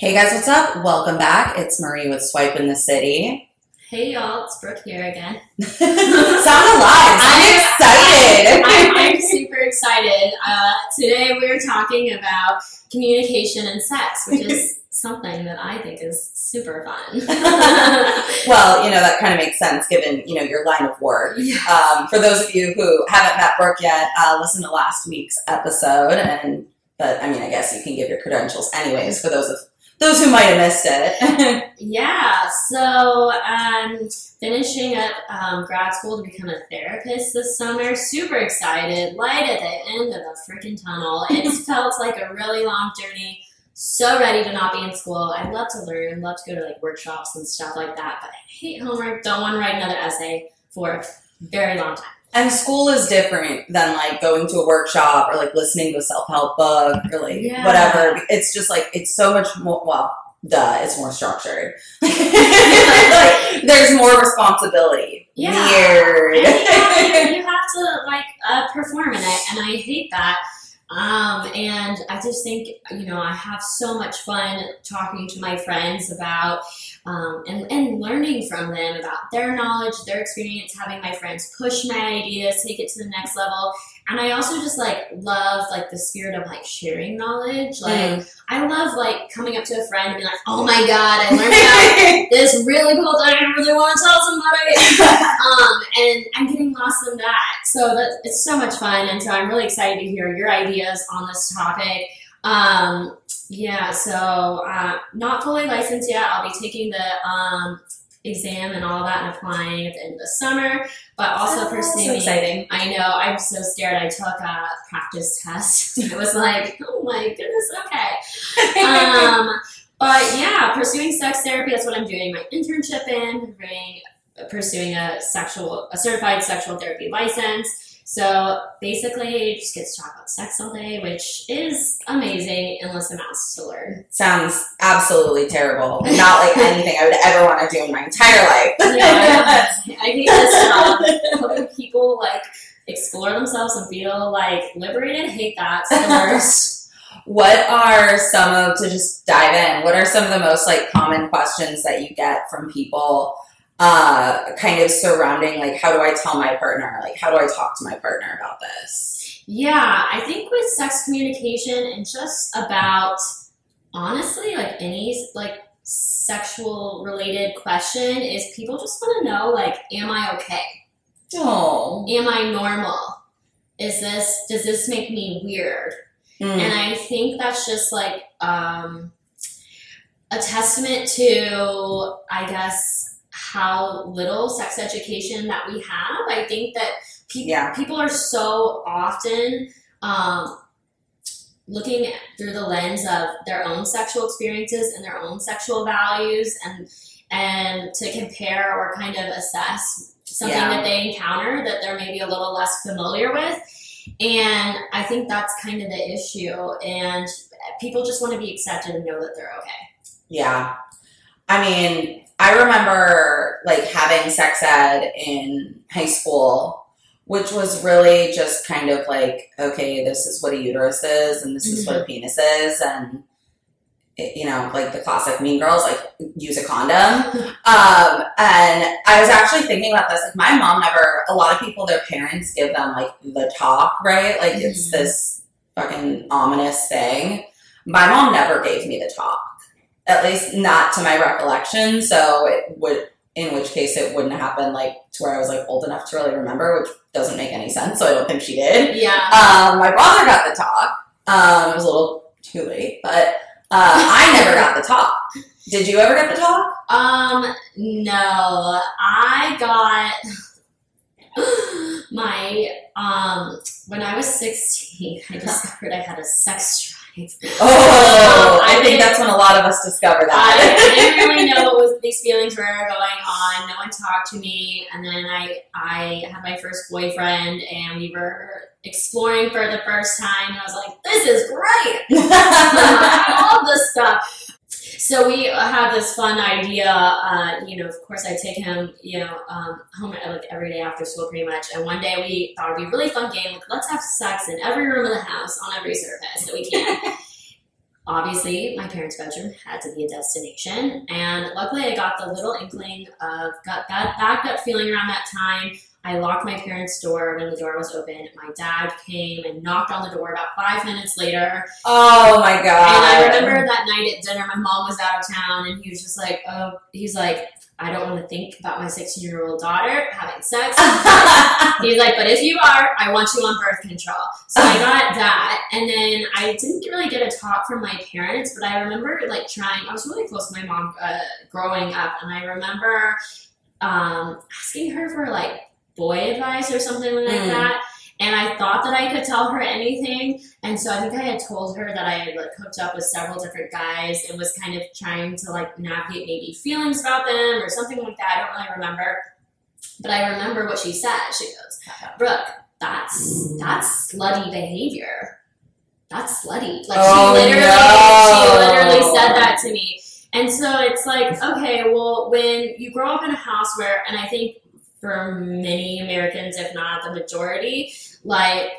Hey guys, what's up? Welcome back. It's Marie with Swipe in the City. Hey y'all, it's Brooke here again. Sound alive. I'm I'm- excited. I'm, I'm super excited. Uh, today we're talking about communication and sex, which is something that I think is super fun. well, you know, that kind of makes sense given, you know, your line of work. Yeah. Um, for those of you who haven't met Brooke yet, uh, listen to last week's episode. And, but I mean, I guess you can give your credentials anyways for those of those who might have missed it. Yeah, so um, finishing up um, grad school to become a therapist this summer. Super excited. Light at the end of the freaking tunnel. It's felt like a really long journey. So ready to not be in school. I love to learn, love to go to like workshops and stuff like that. But I hate homework. Don't want to write another essay for a very long time. And school is different than like going to a workshop or like listening to a self help book or like Yeah. whatever. It's just like, it's so much more, well, duh, it's more structured. like, there's more responsibility. Yeah. Weird. And you, have, you have to like uh, perform in it, and I hate that. Um, and I just think you know I have so much fun talking to my friends about um, and and learning from them about their knowledge, their experience, having my friends push my ideas, take it to the next level. And I also just like love like the spirit of like sharing knowledge. Like I love like coming up to a friend and being like, "Oh my god, I learned about this really cool thing I really want to tell somebody. um, and I'm getting lost in that. So that it's so much fun. And so I'm really excited to hear your ideas on this topic. Um, yeah, so uh, not fully licensed yet. I'll be taking the um, exam and all that and applying at the end of the summer, but also Oh, so pursuing. exciting. I know, I'm so scared. I took a practice test. It was like, oh my goodness, okay um, but yeah, pursuing sex therapy. That's what I'm doing my internship in. Pursuing, pursuing a sexual, a certified sexual therapy license. So basically, just get to talk about sex all day, which is amazing, endless amounts to learn. Sounds absolutely terrible. Not like anything I would ever want to do in my entire life. Yeah, I, hate this job. Helping people like explore themselves and feel like liberated. Hate that. The worst. What are some of to just dive in? What are some of the most like common questions that you get from people uh kind of surrounding like how do I tell my partner? Like how do I talk to my partner about this? Yeah, I think with sex communication and just about honestly, like any like sexual related question is people just want to know like, am I okay? Oh. Am I normal? Is this does this make me weird? Mm. And I think that's just like um, a testament to, I guess, how little sex education that we have. I think that people Yeah. people are so often um, looking through the lens of their own sexual experiences and their own sexual values, and and to compare or kind of assess something Yeah. that they encounter that they're maybe a little less familiar with. And I think that's kind of the issue. And people just want to be accepted and know that they're okay. Yeah. I mean, I remember like having sex ed in high school, which was really just kind of like, okay, this is what a uterus is and this is what a penis is. And, it, you know, like the classic mean girls, like use a condom. Um, and I was actually thinking about this. Like, my mom never, a lot of people, their parents give them like the talk, right? Like, it's Mhm. this fucking ominous thing. My mom never gave me the talk at least not to my recollection. So it would, in which case, it wouldn't happen like to where I was like old enough to really remember, which doesn't make any sense. So I don't think she did. Yeah. Um, my brother got the talk. Um, it was a little too late, but uh, I never got the talk. Did you ever get the talk? Um, no, I got my um when I was sixteen. I discovered I had a sex Oh, I I think that's when a lot of us discover that. I didn't really know what was, these feelings were going on. No one talked to me, and then I I had my first boyfriend, and we were exploring for the first time, and I was like, "This is great! I love this stuff." So we had this fun idea. Uh, you know, of course, I take him, you know, um, home like every day after school, pretty much. And one day we thought it'd be a really fun game. Like, let's have sex in every room of the house on every surface that we can. obviously my parents' bedroom had to be a destination, and luckily I got the little inkling of got that that gut feeling around that time. I locked my parents' door when the door was open. My dad came and knocked on the door about five minutes later. Oh my god! And I remember that night at dinner, my mom was out of town, and he was just like, "Oh, he's like, I don't want to think about my 16 year old daughter having sex. He's like, but if you are, I want you on birth control. So I got that. And then I didn't really get a talk from my parents, but I remember like trying, I was really close to my mom uh, growing up. And I remember um, asking her for like boy advice or something like Mm. that. And I thought that I could tell her anything. And so I think I had told her that I had like hooked up with several different guys and was kind of trying to like navigate maybe feelings about them or something like that. I don't really remember. But I remember what she said. She goes, Brooke, that's that's slutty behavior. That's slutty. Like Oh, she literally no. she literally said that to me. And so it's like, okay, well, when you grow up in a house where, and I think for many Americans, if not the majority, like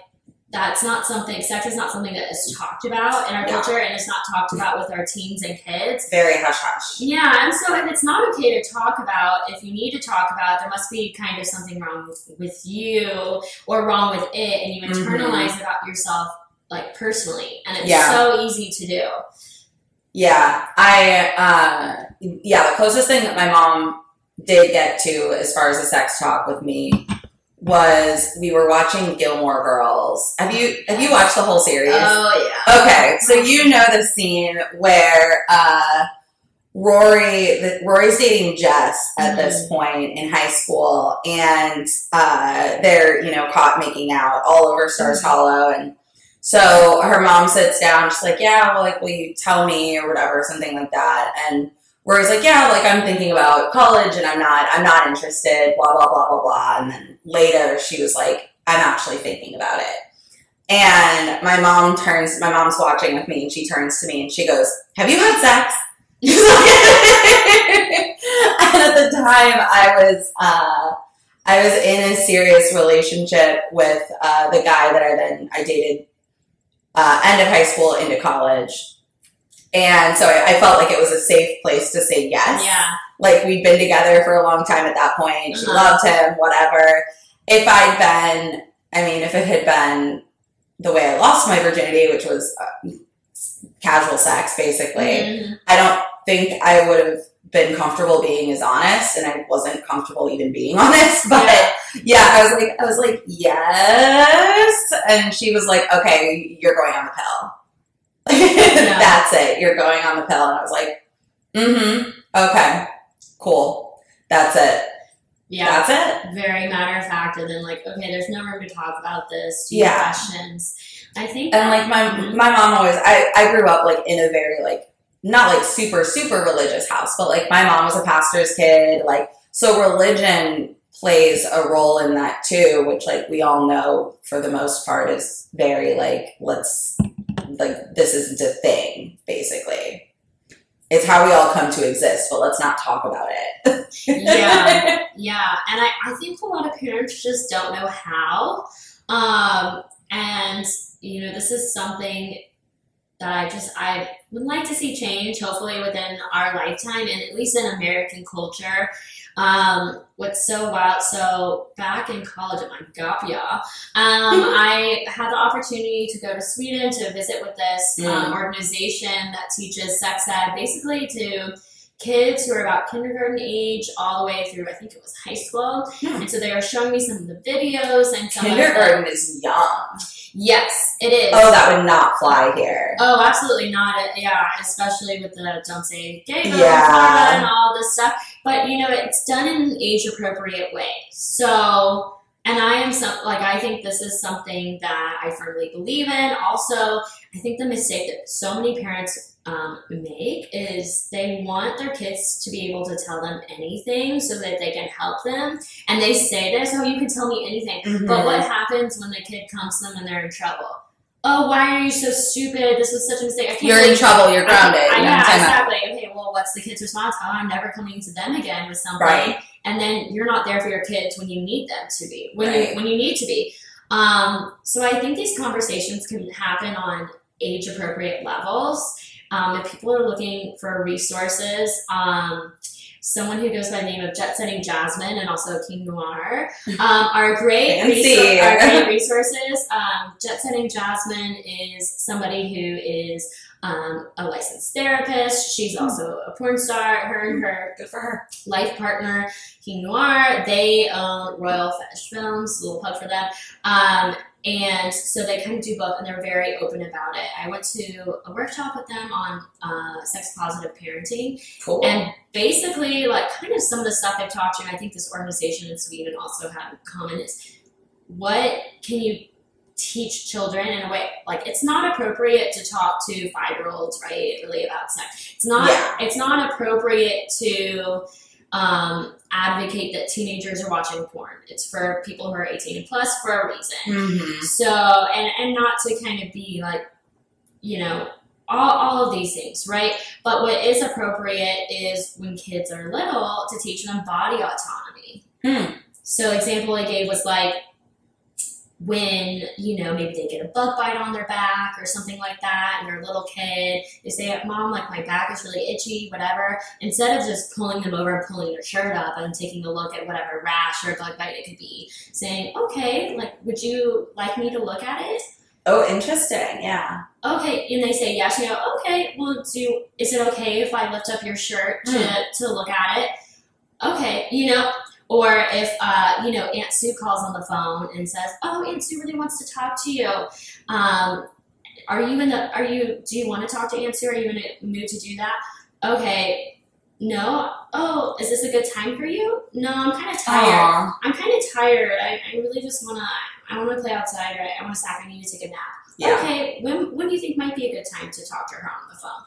that's not something, sex is not something that is talked about in our Yeah. culture and it's not talked about with our teens and kids. Very hush hush. Yeah, and so if it's not okay to talk about, if you need to talk about, there must be kind of something wrong with, with you or wrong with it, and you Mhm. internalize about yourself like personally, and it's Yeah. so easy to do. Yeah, I uh, yeah, the closest thing that my mom did get to as far as a sex talk with me was we were watching Gilmore Girls. Have you have you watched the whole series? Oh yeah. Okay, so you know the scene where uh, Rory, the, Rory's dating Jess at this point in high school, and uh, they're you know caught making out all over Stars Mhm. Hollow, and so her mom sits down. She's like, "Yeah, well, like, will you tell me or whatever, something like that?" And Rory's like, "Yeah, like I'm thinking about college, and I'm not, I'm not interested." Blah blah blah blah blah. And then later, she was like, "I'm actually thinking about it." And my mom turns, my mom's watching with me, and she turns to me and she goes, Have you had sex? and at the time, I was, uh, I was in a serious relationship with uh, the guy that I then I dated uh, end of high school into college, and so I, I felt like it was a safe place to say yes Yeah. like we'd been together for a long time at that point. She Uh-huh. loved him, whatever. If I'd been, I mean, if it had been the way I lost my virginity, which was uh, casual sex, basically, Mhm. I don't think I would have been comfortable being as honest, and I wasn't comfortable even being honest. But Yeah. yeah, I was like, I was like, yes, and she was like, okay, you're going on the pill. That's it. You're going on the pill, and I was like, mm-hmm. Okay, cool. That's it. Yeah. That's it. Very matter of fact, and then like, okay, there's no room to talk about this. Do Yeah. questions? I think And like my Mhm. my mom always I, I grew up like in a very like not like super, super religious house, but like my mom was a pastor's kid, like so religion plays a role in that too, which like we all know for the most part is very like let's like this isn't a thing, basically. It's how we all come to exist, but let's not talk about it. Yeah. Yeah, and I, I think a lot of parents just don't know how. Um, and you know, this is something that I just I would like to see change, hopefully within our lifetime, and at least in American culture. Um, what's so wild? So back in college at my gap year, um, I had the opportunity to go to Sweden to visit with this um, organization that teaches sex ed, basically to kids who are about kindergarten age all the way through I think it was high school. Hmm. And so they were showing me some of the videos and some Kindergarten is young. Yes, it is. Oh, that would not fly here. Oh, absolutely not. Yeah, especially with the don't say gay Yeah. And all this stuff. But you know, it's done in an age appropriate way. So, and I am some like I think this is something that I firmly believe in. Also, I think the mistake that so many parents um, make is they want their kids to be able to tell them anything so that they can help them. And they say this, oh, you can tell me anything. Mm-hmm. But what happens when the kid comes to them and they're in trouble? Oh, why are you so stupid? This was such a mistake. I You're in trouble. You're grounded. I, know yeah, exactly. Okay, well, what's the kid's response? Oh, I'm never coming to them again with something. Right. And then you're not there for your kids when you need them to be, when Right. you when you need to be. Um, so I think these conversations can happen on age appropriate levels. Um, if people are looking for resources, um, someone who goes by the name of Jet Setting Jasmine and also King Noir um, are great, resou- are great resources. Um, Jet Setting Jasmine is somebody who is um, a licensed therapist. She's also a porn star. Her and her Good for her. life partner, King Noir, they own Royal Fetish Films, a little plug for them. Um, and so they kind of do both, and they're very open about it. I went to a workshop with them on uh, sex positive parenting, Cool. and basically, like, kind of some of the stuff they've taught you, and I think this organization in Sweden also have in common is what can you teach children in a way like it's not appropriate to talk to five year olds right really about sex it's not Yeah. it's not appropriate to um, advocate that teenagers are watching porn it's for people who are 18 and plus for a reason Mhm. so, and and not to kind of be like, you know, all, all of these things, right? But what is appropriate is when kids are little to teach them body autonomy. Hmm. So, example I gave was like when you know maybe they get a bug bite on their back or something like that, and they're a little kid. They say, "Mom, like my back is really itchy, whatever." Instead of just pulling them over and pulling their shirt up and taking a look at whatever rash or bug bite it could be, saying, "Okay, like, would you like me to look at it?" Oh, interesting. Yeah. Okay, and they say yes. You go, okay. Well, do is it okay if I lift up your shirt to Hmm. to look at it? Okay, you know. Or if uh, you know Aunt Sue calls on the phone and says, "Oh, Aunt Sue really wants to talk to you." Um, are you in the? Are you? Do you want to talk to Aunt Sue? Are you in a mood to do that? Okay. No. Oh, is this a good time for you? No, I'm kind of tired. Aw. I'm kind of tired. I, I really just wanna. I want to play outside. Or I want to stop. I need to take a nap. Yeah. Okay, when when do you think might be a good time to talk to her on the phone?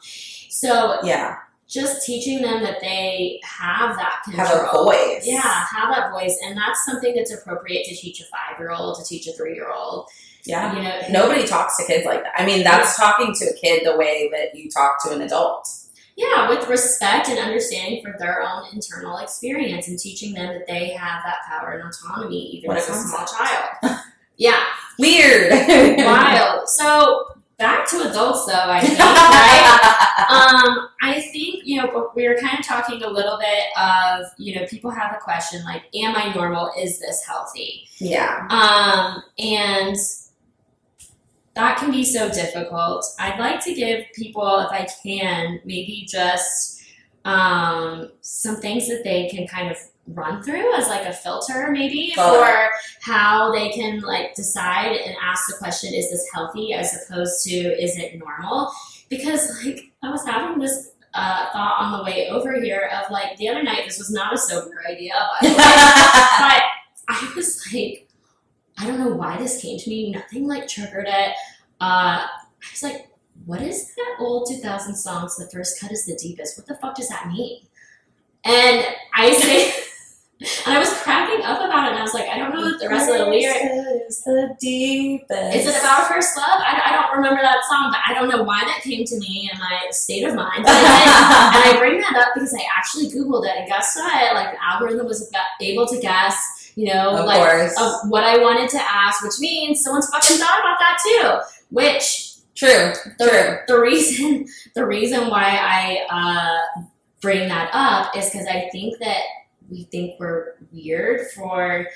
So Yeah. Just teaching them that they have that control. Have a voice. Yeah, have that voice, and that's something that's appropriate to teach a five year old, to teach a three year old. Yeah. You know, Nobody talks to kids like that. I mean, that's talking to a kid the way that you talk to an adult. yeah, with respect and understanding for their own internal experience, and teaching them that they have that power and autonomy, even What as a small child. yeah, Weird. wild. So back to adults, though. I think right. um, I think you know we were kind of talking a little bit of you know people have a question like, "Am I normal? Is this healthy?" yeah. Um, and that can be so difficult. I'd like to give people, if I can, maybe just um, some things that they can kind of run through as like a filter, maybe Got for how they can like decide and ask the question: Is this healthy? As opposed to Is it normal? Because like I was having this uh, thought on the way over here of like the other night. This was not a sober idea, but like, but I was like, I don't know why this came to me. Nothing like triggered it. Uh, I was like, what is that old 2000 song? "So The first cut is the deepest. What the fuck does that mean? And I say, and I was cracking up about it, and I was like, I don't know what the rest of the lyric. Is the deepest. Is it about first love? I, I don't remember that song, but I don't know why that came to me in my state of mind. And I bring that up because I actually Googled it, and guess what? Like the algorithm was able to guess, you know, Of like of what I wanted to ask, which means someone's fucking thought about that too. Which True. the, True. the reason the reason why I uh, bring that up is because I think that we think we're weird for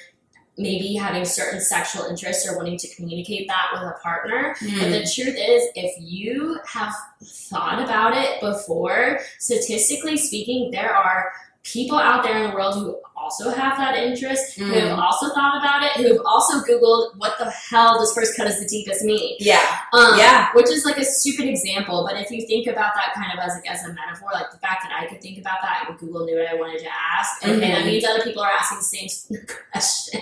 maybe having certain sexual interests or wanting to communicate that with a partner. But Mm. the truth is, if you have thought about it before, statistically speaking, there are people out there in the world who also have that interest, who have Mm. also thought about it, who have also Googled what the hell does first cut is the deepest mean. Yeah. Um, Yeah. Which is like a stupid example, but if you think about that kind of as like as a metaphor, like the fact that I could think about that and Google knew what I wanted to ask, okay, that Mhm. means other people are asking the same question.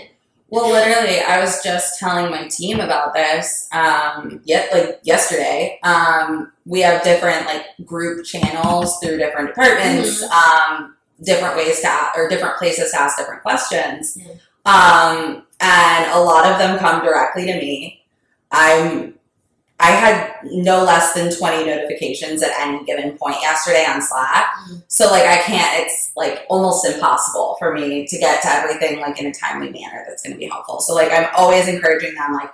Well, literally, I was just telling my team about this. Um, yet, like yesterday, um, we have different like group channels through different departments, um, different ways to a- or different places to ask different questions. Um, and a lot of them come directly to me. I'm. I had no less than 20 notifications at any given point yesterday on Slack. Mm. So like I can't it's like almost impossible for me to get to everything like in a timely manner that's going to be helpful. So like I'm always encouraging them like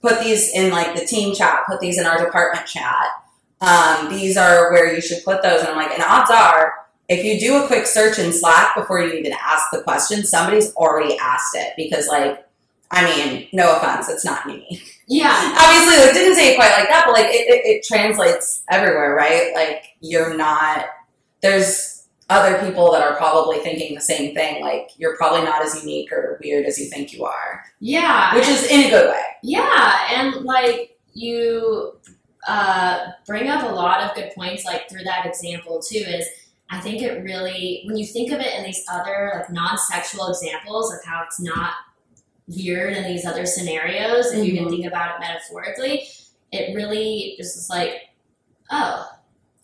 put these in like the team chat, put these in our department chat. Um, these are where you should put those. And I'm like, and odds are, if you do a quick search in Slack before you even ask the question, somebody's already asked it because, like, I mean, no offense, it's not me. Yeah. Obviously, like, didn't say it quite like that, but like, it, it, it translates everywhere, right? Like, you're not, there's other people that are probably thinking the same thing. Like, you're probably not as unique or weird as you think you are, Yeah. which is in a good way. Yeah, and like you uh, bring up a lot of good points, like through that example too. Is I think it really, when you think of it in these other like non-sexual examples of how it's not weird in these other scenarios, if you can Mhm. think about it metaphorically, it really just is like, oh,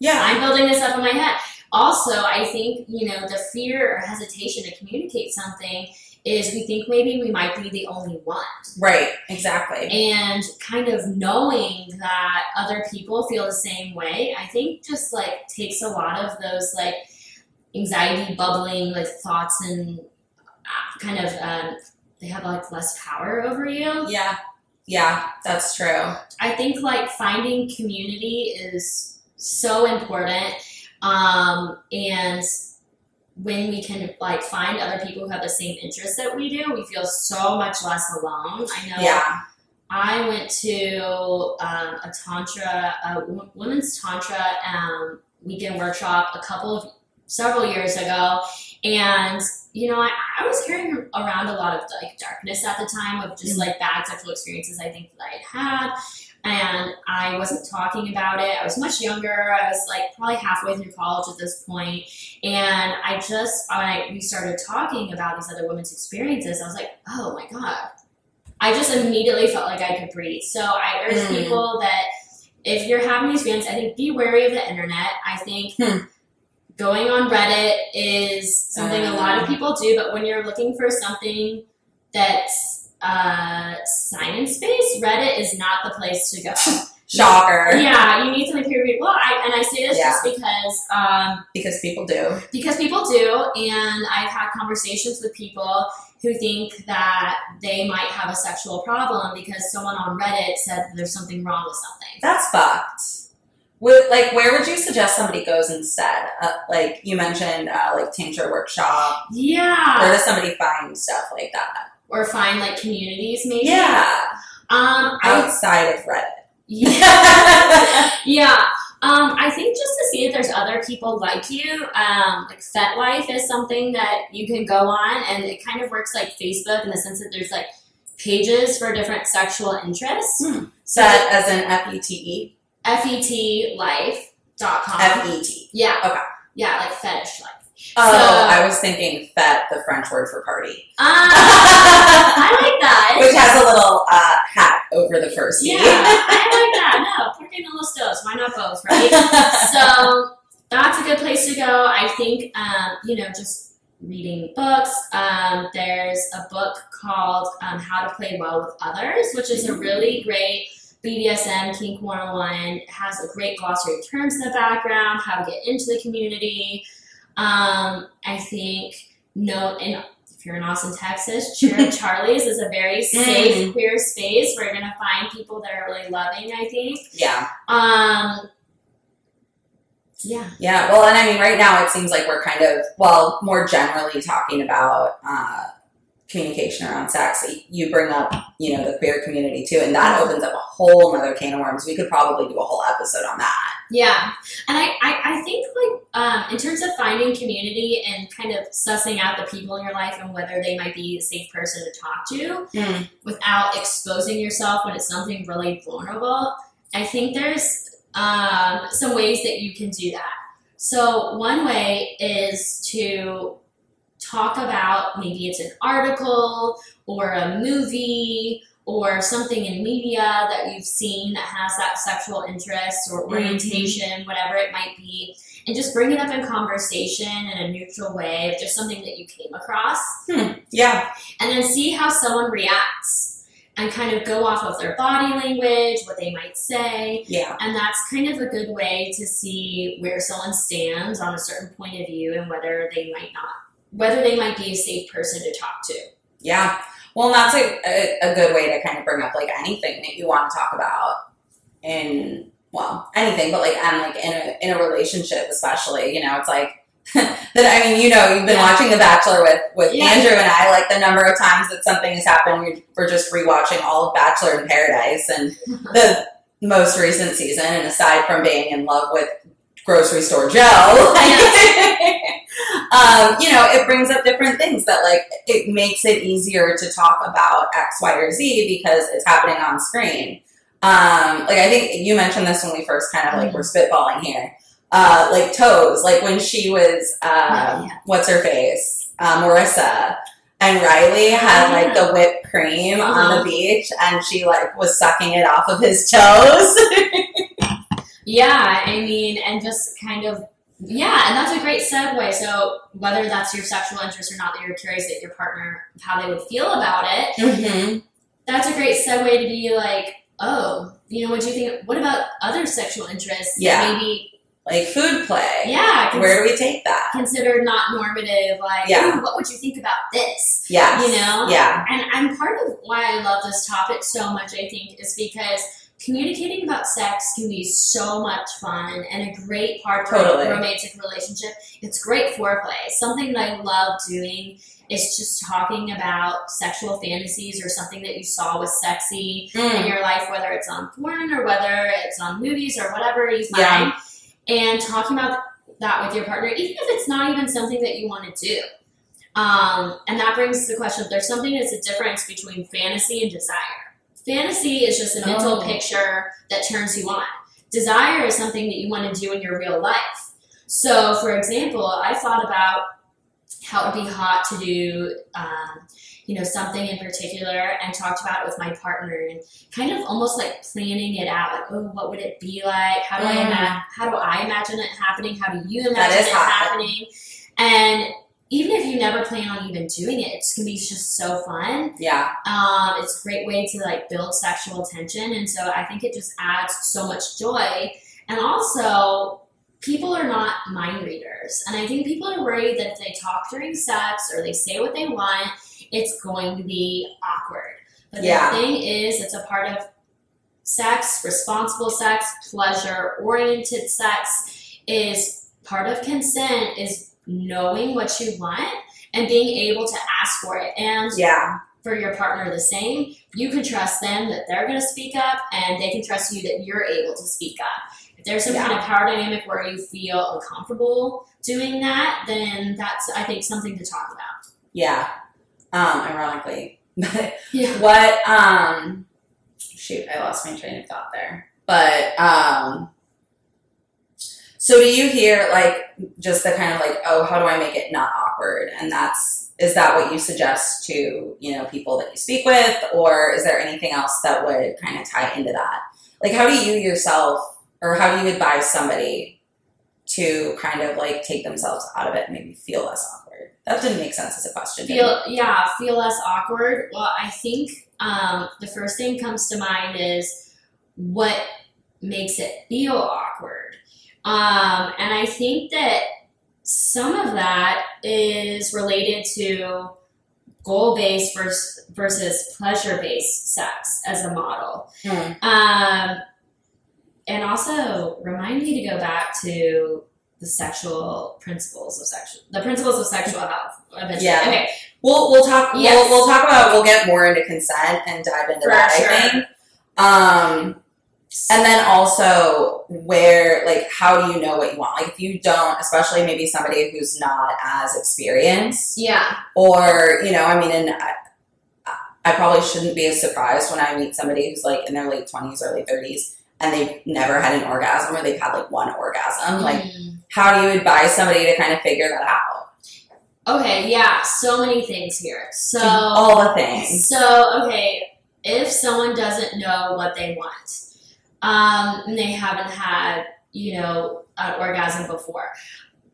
Yeah. I'm building this up in my head. Also, I think, you know, the fear or hesitation to communicate something is we think maybe we might be the only one Right. Exactly. and kind of knowing that other people feel the same way i think just like takes a lot of those like anxiety bubbling like thoughts and uh, kind of um, they have like less power over you Yeah. Yeah. That's true. i think like finding community is so important um, and when we can like find other people who have the same interests that we do we feel so much less alone i know Yeah. I went to um, a tantra, a w- women's tantra um, weekend workshop a couple of several years ago, and you know I, I was carrying around a lot of like darkness at the time of just Mhm. like bad sexual experiences I think that I had had, and I wasn't talking about it. I was much younger. I was like probably halfway through college at this point, and I just when I we started talking about these other women's experiences, I was like, oh my god. I just immediately felt like I could breathe. So I urge Mm. people that if you're having these feelings, I think be wary of the internet. I think Hmm. going on Reddit is something a lot of people do, but when you're looking for something that's uh, science based, Reddit is not the place to go. Shocker. yeah, you need something peer reviewed. Well, I, and I say this Yeah. just because um, Because people do. because people do, and I've had conversations with people who think that they might have a sexual problem because someone on Reddit said there's something wrong with something. That's fucked. Would, like, where would you suggest somebody goes instead? Uh, like you mentioned, uh, like tantra workshop. Yeah. Where does somebody find stuff like that? Or find like communities maybe. Yeah, Um, I, outside of Reddit. yeah, yeah. Um, I think just to see if there's other people like you. Um, like FetLife is something that you can go on, and it kind of works like Facebook in the sense that there's like pages for different sexual interests. Hmm. So Set as in F E T E. fetlife.com. F E T. Yeah. Okay. Yeah, like fetish life. Oh, So- I was thinking fet, the French word for party, Ah, I like that. which has a little uh, hat over the first E. yeah, I like that. No, porque no los dos? Why not both, right? so that's a good place to go. I think, um, you know, just reading books. Um, there's a book called um, How to Play Well with Others, which is a really great BDSM Kink 101. It has a great glossary of terms in the background, how to get into the community. Um, I think, no, and if you're in Austin, Texas, Cheer Charlie's is a very safe queer space where you're going to find people that are really loving, I think. yeah. Um, yeah. Yeah, well, and I mean, right now it seems like we're kind of, well, more generally talking about uh, communication around sex. You bring up, you know, the queer community too, and that opens up a whole nother can of worms. We could probably do a whole episode on that. Yeah, and I, I, I think like um, in terms of finding community and kind of sussing out the people in your life and whether they might be a safe person to talk to Mm. without exposing yourself when it's something really vulnerable, I think there's um, some ways that you can do that. So one way is to talk about maybe it's an article or a movie or something in media that you've seen that has that sexual interest or mm-hmm. orientation, whatever it might be, and just bring it up in conversation in a neutral way of just something that you came across, hmm. Yeah, and then see how someone reacts and kind of go off of their body language, what they might say, yeah, and that's kind of a good way to see where someone stands on a certain point of view and whether they might not, whether they might be a safe person to talk to. yeah. Well, that's a, a, a good way to kind of bring up like anything that you want to talk about in well, anything, but like, and like in a, in a relationship, especially, you know, it's like, that I mean, you know, you've been Yeah. watching The Bachelor with with Yeah. Andrew and I. Like the number of times that something has happened, we're, we're just rewatching all of Bachelor in Paradise and the most recent season. And aside from being in love with grocery store Joe, um, you know, it brings up different things that like it makes it easier to talk about X, Y, or Z because it's happening on screen. Um, like I think you mentioned this when we first kind of like were spitballing here. Uh, like toes, like when she was, um, Yeah, yeah. what's her face, uh, Marissa, and Riley had like the whipped cream on Uh-huh. the beach, and she like was sucking it off of his toes. Yeah, I mean, and just kind of, yeah, and that's a great segue. So, whether that's your sexual interest or not, that you're curious at your partner, how they would feel about it, mm-hmm. that's a great segue to be like, oh, you know, what do you think? What about other sexual interests? Yeah. Maybe, Like food play. yeah, cons- Where do we take that? considered not normative. Like, Yeah. "Ooh, what would you think about this? Yeah, You know? Yeah. And, and part of why I love this topic so much, I think, is because communicating about sex can be so much fun and a great part of Totally. a romantic relationship. It's great foreplay. Something that I love doing is just talking about sexual fantasies or something that you saw was sexy in Mm. your life, whether it's on porn or whether it's on movies or whatever you find, Yeah. and talking about that with your partner, even if it's not even something that you want to do. Um, and that brings the question: if there's something that's a difference between fantasy and desire. Fantasy is just a mental Oh. picture that turns you on. Desire is something that you want to do in your real life. So, for example, I thought about how it would be hot to do, um, you know, something in particular, and talked about it with my partner, and kind of almost like planning it out. Like, oh, what would it be like? How do I Mm. imagine? How do I imagine it happening? How do you imagine it hot. happening? And even if you never plan on even doing it, it's gonna be just so fun. Yeah. Um, it's a great way to like build sexual tension, and so I think it just adds so much joy. And also, people are not mind readers, and I think people are worried that if they talk during sex or they say what they want, it's going to be awkward. But Yeah. the thing is, it's a part of sex, responsible sex, pleasure oriented sex is part of consent is knowing what you want and being able to ask for it. And Yeah. for your partner the same. You can trust them that they're going to speak up, and they can trust you that you're able to speak up. If there's some Yeah. kind of power dynamic where you feel uncomfortable doing that, then that's I think something to talk about. Yeah. Um, ironically. Yeah. what um shoot, I lost my train of thought there. But um so do you hear like just the kind of like, oh, how do I make it not awkward? And that's is that what you suggest to, you know, people that you speak with, or is there anything else that would kind of tie into that? Like how do you yourself or how do you advise somebody to kind of like take themselves out of it and maybe feel less awkward? That didn't make sense as a question. Feel yeah, feel less awkward. Well, I think um, the first thing comes to mind is what makes it feel awkward. Um, and I think that some of that is related to goal based versus, versus pleasure based sex as a model. Hmm. Um, and also remind me to go back to the sexual principles of sexual, the principles of sexual health. Eventually. Yeah. Okay. We'll we'll talk Yes. we'll, we'll talk about we'll get more into consent and dive into For that sure. I think. Um and then also where like how do you know what you want? Like if you don't, especially maybe somebody who's not as experienced Yeah. or, you know, I mean and I, I probably shouldn't be as surprised when I meet somebody who's like in their late 20s, early 30s and they've never had an orgasm or they've had like one orgasm. Like Mm. how do you advise somebody to kind of figure that out? Okay, yeah, so many things here. So All the things. So, okay, if someone doesn't know what they want, um, and they haven't had, you know, an orgasm before,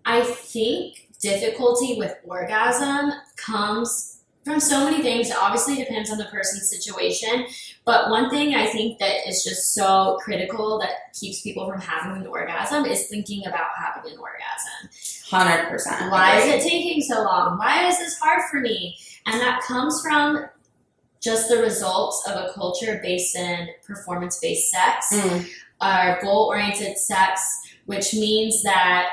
I think difficulty with orgasm comes from so many things. It obviously depends on the person's situation, but one thing I think that is just so critical that keeps people from having an orgasm is thinking about having an orgasm. Hundred percent. Why is it taking so long? Why is this hard for me? And that comes from just the results of a culture based in performance based sex. Mm. are goal oriented sex, which means that,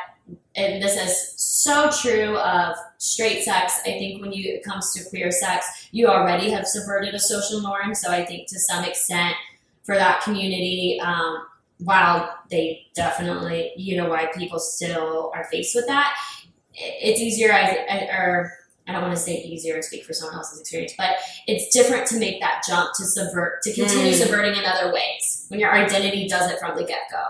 and this is so true of straight sex. I think when you, it comes to queer sex, you already have subverted a social norm. So I think to some extent for that community, um, while they definitely, you know, why people still are faced with that, it's easier, I, or I don't want to say easier and speak for someone else's experience, but it's different to make that jump to subvert, to continue Mm. subverting in other ways when your identity does it from the get go.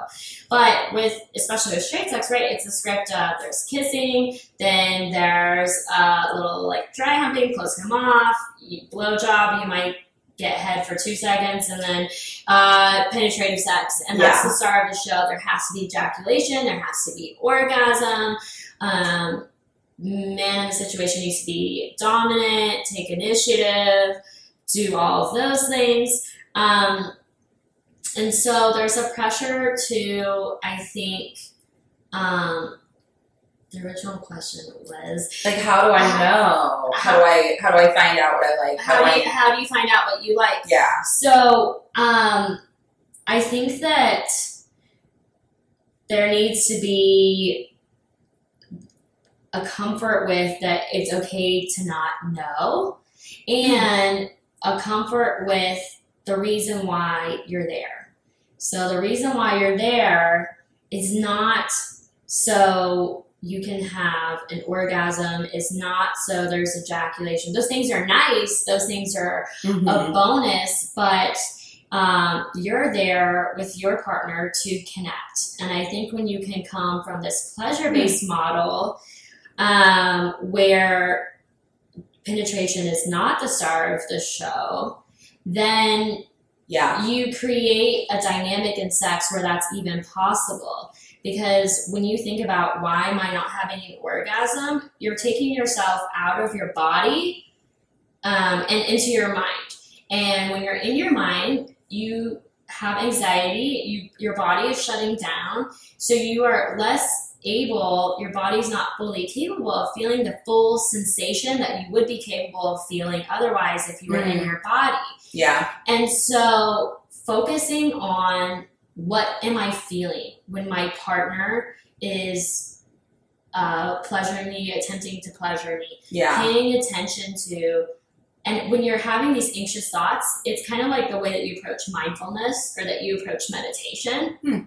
But with, especially with straight sex, right, it's a script of there's kissing, then there's a little like dry humping, close him off, you blow job, you might get head for two seconds, and then uh, penetrative sex. And that's Yeah. the star of the show. There has to be ejaculation, there has to be orgasm. Um, man in the situation needs to be dominant, take initiative, do all of those things. Um, and so there's a pressure to, I think, um, the original question was Like, how do I know? How do I how do I find out what I like? How, how do do you, I? how do you find out what you like? Yeah. So, um, I think that there needs to be a comfort with that it's okay to not know and a comfort with the reason why you're there. So, the reason why you're there is not so you can have an orgasm, is not so there's ejaculation. Those things are nice, those things are a Mhm. bonus, but um, you're there with your partner to connect. And I think when you can come from this pleasure based model um, where penetration is not the star of the show, then Yeah. you create a dynamic in sex where that's even possible. Because when you think about why am I not having an orgasm, you're taking yourself out of your body um, and into your mind. And when you're in your mind, you have anxiety, you, your body is shutting down, so you are less able, your body's not fully capable of feeling the full sensation that you would be capable of feeling otherwise if you were in Mhm. your body. Yeah. And so focusing on what am I feeling when my partner is uh, pleasuring me, attempting to pleasure me, Yeah. paying attention to and when you're having these anxious thoughts, it's kind of like the way that you approach mindfulness or that you approach meditation. Hmm.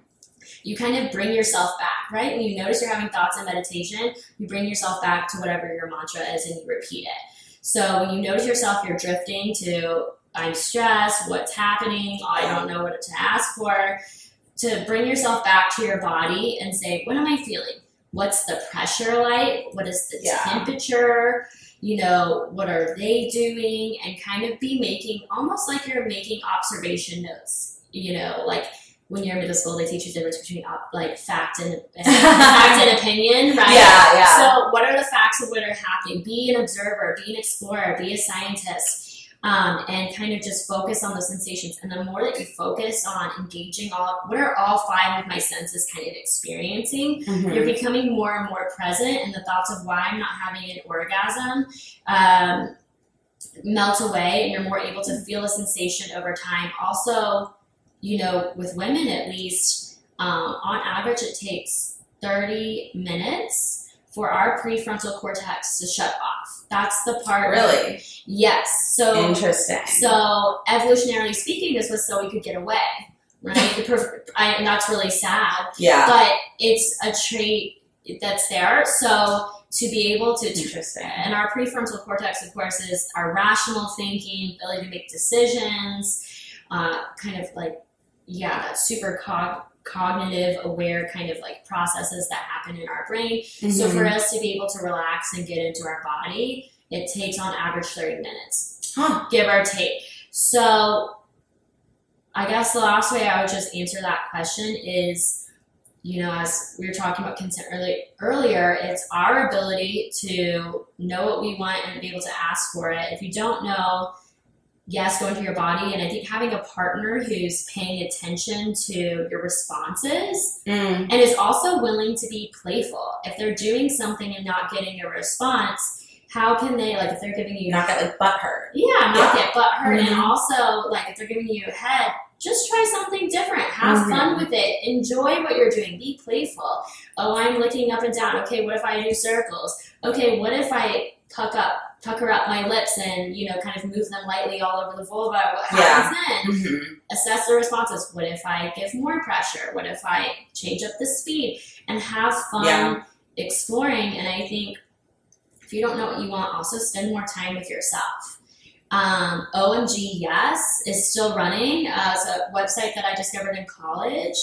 You kind of bring yourself back, right? When you notice you're having thoughts in meditation, you bring yourself back to whatever your mantra is and you repeat it. So when you notice yourself, you're drifting to I'm stressed, what's happening, I don't know what to ask for, to bring yourself back to your body and say, what am I feeling? What's the pressure like? What is the Yeah. temperature? You know, what are they doing? And kind of be making almost like you're making observation notes. You know, like when you're in middle school, they teach you the difference between like fact and, fact and opinion, right? Yeah. Yeah. So, what are the facts of what are happening? Be an observer, be an explorer, be a scientist, um, and kind of just focus on the sensations. And the more that you focus on engaging all, what are all five of my senses kind of experiencing, Mhm. you're becoming more and more present, and the thoughts of why I'm not having an orgasm. Um, melt away and you're more able to feel the sensation over time also you know with women at least um, on average it takes 30 minutes for our prefrontal cortex to shut off that's the part Really yes so interesting. so evolutionarily speaking this was so we could get away right the perf- I, and that's really sad yeah. but it's a trait that's there so to be able to Interesting. and our prefrontal cortex, of course, is our rational thinking, ability to make decisions, uh, kind of like, yeah, super cog- cognitive, aware kind of like processes that happen in our brain. So Mhm. for us to be able to relax and get into our body, it takes on average 30 minutes, Huh. give or take. So I guess the last way I would just answer that question is you know, as we were talking about consent early, earlier, it's our ability to know what we want and be able to ask for it. If you don't know, yes, go into your body. And I think having a partner who's paying attention to your responses Mm. and is also willing to be playful. If they're doing something and not getting a response, how can they, like, if they're giving you not get like butt hurt. yeah, not Yeah. get butt hurt, and Mhm. also like if they're giving you a head, just try something different. Have Mhm. fun with it. Enjoy what you're doing. Be playful. Oh, I'm looking up and down. Okay, what if I do circles? Okay, what if I puck up, pucker up my lips and you know, kind of move them lightly all over the vulva? What happens then? Mhm. assess the responses. What if I give more pressure? What if I change up the speed and have fun Yeah. exploring? And I think if you don't know what you want, also spend more time with yourself. Um, OMG Yes is still running. Uh, it's a website that I discovered in college.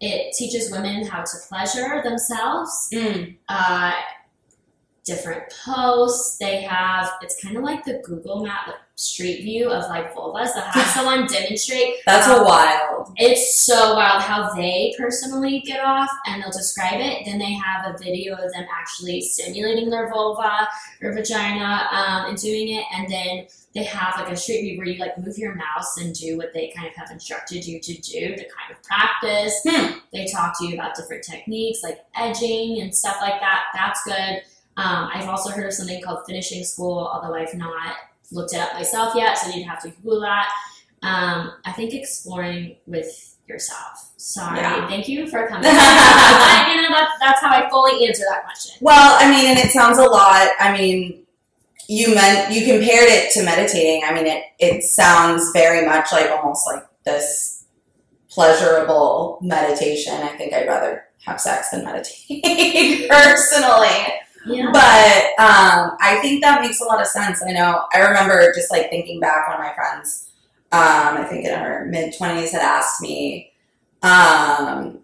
It teaches women how to pleasure themselves Mm. uh, different posts. They have it's kind of like the Google Map like, street view of like vulvas that have someone demonstrate. That's how- a wild. It's so wild how they personally get off and they'll describe it. Then they have a video of them actually simulating their vulva or vagina um, and doing it. And then they have like a street view where you like move your mouse and do what they kind of have instructed you to do to kind of practice. Hmm. They talk to you about different techniques like edging and stuff like that. That's good. Um, I've also heard of something called finishing school, although I've not looked it up myself yet, so you'd have to Google that. Um, I think exploring with yourself. Sorry, Yeah. thank you for coming. You know, that, that's how I fully answer that question. Well, I mean, and it sounds a lot. I mean, you meant you compared it to meditating. I mean, it it sounds very much like almost like this pleasurable meditation. I think I'd rather have sex than meditate personally. Yeah. But um, I think that makes a lot of sense. I know. I remember just like thinking back. One of my friends, um, I think in her mid twenties, had asked me, um,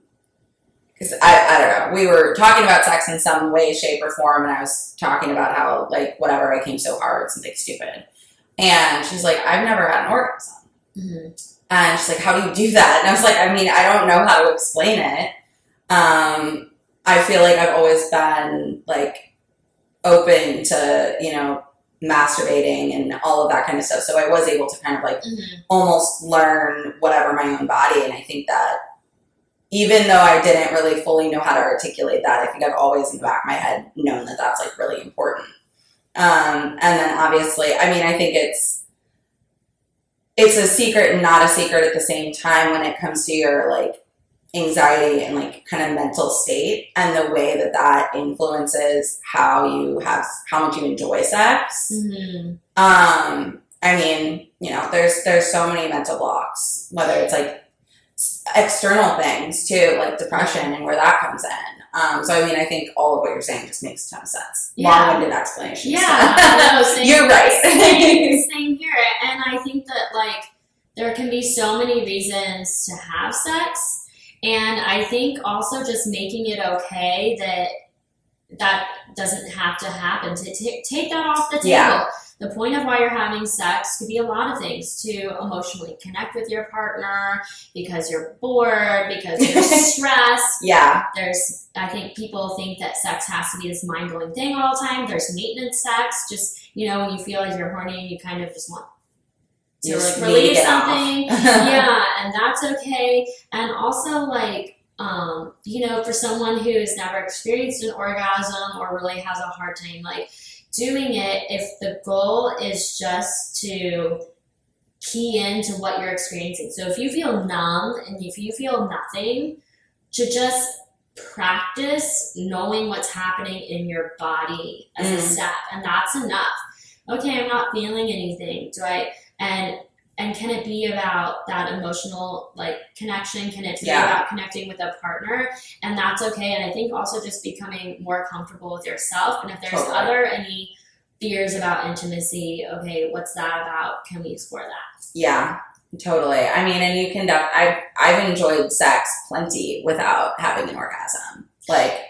because I, I don't know, we were talking about sex in some way, shape, or form, and I was talking about how like whatever I came so hard, something stupid, and she's like, I've never had an orgasm. Mhm. And she's like, How do you do that? And I was like, I mean, I don't know how to explain it. Um, I feel like I've always been like open to, you know, masturbating and all of that kind of stuff. So I was able to kind of like Mhm. almost learn whatever my own body. And I think that even though I didn't really fully know how to articulate that, I think I've always in the back of my head known that that's like really important. Um, and then obviously, I mean, I think it's it's a secret and not a secret at the same time when it comes to your like anxiety and like kind of mental state and the way that that influences how you have how much you enjoy sex. Mhm. Um, I mean, you know, there's there's so many mental blocks, whether it's like external things too, like depression and where that comes in. Um, so I mean, I think all of what you're saying just makes a ton of sense. Yeah. Long-winded explanation. Yeah, no, You're right. same, same here. And I think that like there can be so many reasons to have sex, and I think also just making it okay that that doesn't have to happen. To ta- take that off the table. Yeah. The point of why you're having sex could be a lot of things to emotionally connect with your partner because you're bored, because you're stressed, yeah, there's i think people think that sex has to be this mind-blowing thing all the time there's maintenance sex just you know when you feel like you're horny and you kind of just want to You like release something. Yeah and that's okay. And also like um you know for someone who has never experienced an orgasm or really has a hard time like doing it if the goal is just to key into what you're experiencing. So if you feel numb and if you feel nothing to just practice knowing what's happening in your body as a Mm. step and that's enough. Okay i'm not feeling anything. Do i and and can it be about that emotional like connection can it be Yeah. about connecting with a partner and that's okay and i think also just becoming more comfortable with yourself and if there's Totally. other any fears about intimacy okay what's that about can we explore that Yeah, totally. I mean, and you can. Def- I've I've enjoyed sex plenty without having an orgasm. Like,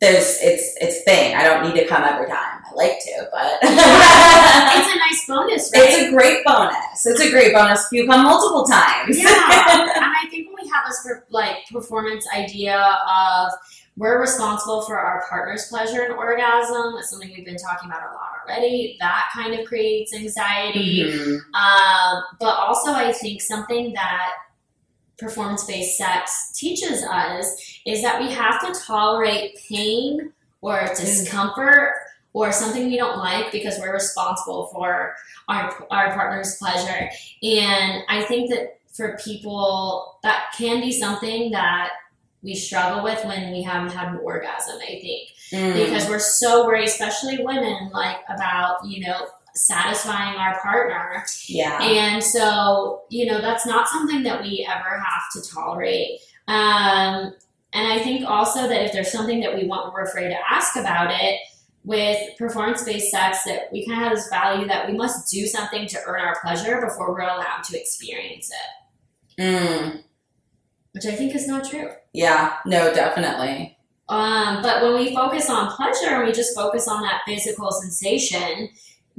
there's it's it's thing. I don't need to come every time. I like to, but it's a nice bonus right it's a great bonus. It's a great bonus if you come multiple times. yeah, and I think when we have this per- like performance idea of we're responsible for our partner's pleasure and orgasm, it's something we've been talking about a lot already. That kind of creates anxiety. Mhm. Um, but also, I think something that performance based sex teaches us is that we have to tolerate pain or discomfort or something we don't like because we're responsible for our, our partner's pleasure. And I think that for people that can be something that we struggle with when we haven't had an orgasm, I think. Mm. Because we're so worried, especially women, like about, you know, satisfying our partner. yeah. And so, you know, that's not something that we ever have to tolerate. Um, and I think also that if there's something that we want, we're afraid to ask about it. With performance based sex, that we kind of have this value that we must do something to earn our pleasure before we're allowed to experience it, Mm. which I think is not true. Yeah. No, definitely. Um, but when we focus on pleasure and we just focus on that physical sensation,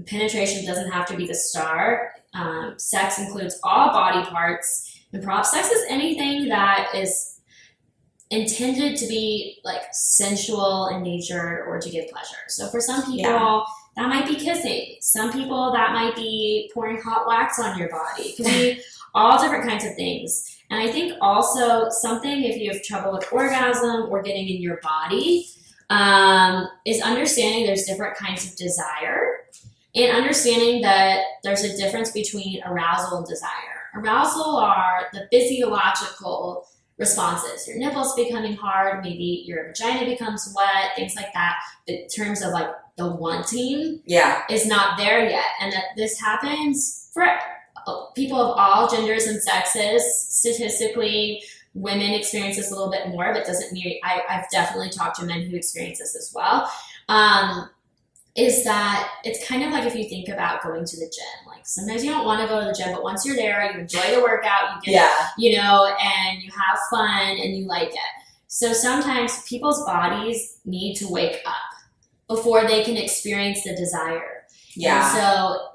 penetration doesn't have to be the star. Um, sex includes all body parts, and prop sex is anything that is intended to be like sensual in nature or to give pleasure. So for some people, Yeah. that might be kissing. Some people that might be pouring hot wax on your body. It can be all different kinds of things. And I think also something if you have trouble with orgasm or getting in your body um, is understanding there's different kinds of desire and understanding that there's a difference between arousal and desire. Arousal are the physiological responses. Your nipples becoming hard, maybe your vagina becomes wet, things like that. In terms of like the wanting Yeah. is not there yet, and that this happens for people of all genders and sexes. Statistically, women experience this a little bit more, but doesn't mean I, I've definitely talked to men who experience this as well. Um, is that it's kind of like if you think about going to the gym. Like sometimes you don't want to go to the gym, but once you're there, you enjoy the workout, you get Yeah. you know, and you have fun and you like it. So sometimes people's bodies need to wake up before they can experience the desire. Yeah. And so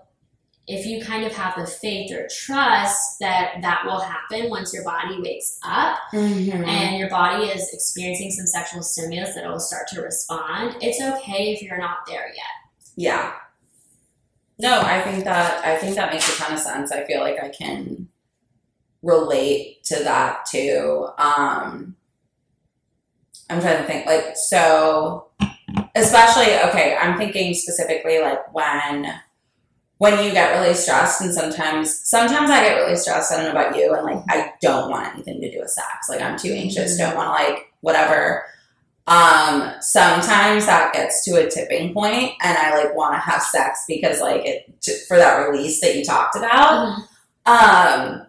if you kind of have the faith or trust that that will happen once your body wakes up Mhm. and your body is experiencing some sexual stimulus that it will start to respond, it's okay if you're not there yet. Yeah. No, I think that I think that makes a ton of sense. I feel like I can relate to that too. Um I'm trying to think like so especially okay, I'm thinking specifically like when when you get really stressed and sometimes sometimes I get really stressed, I don't know about you, and like I don't want anything to do with sex. Like I'm too anxious, don't want to like whatever. Um, sometimes that gets to a tipping point and I like want to have sex because like it to, for that release that you talked about. Um,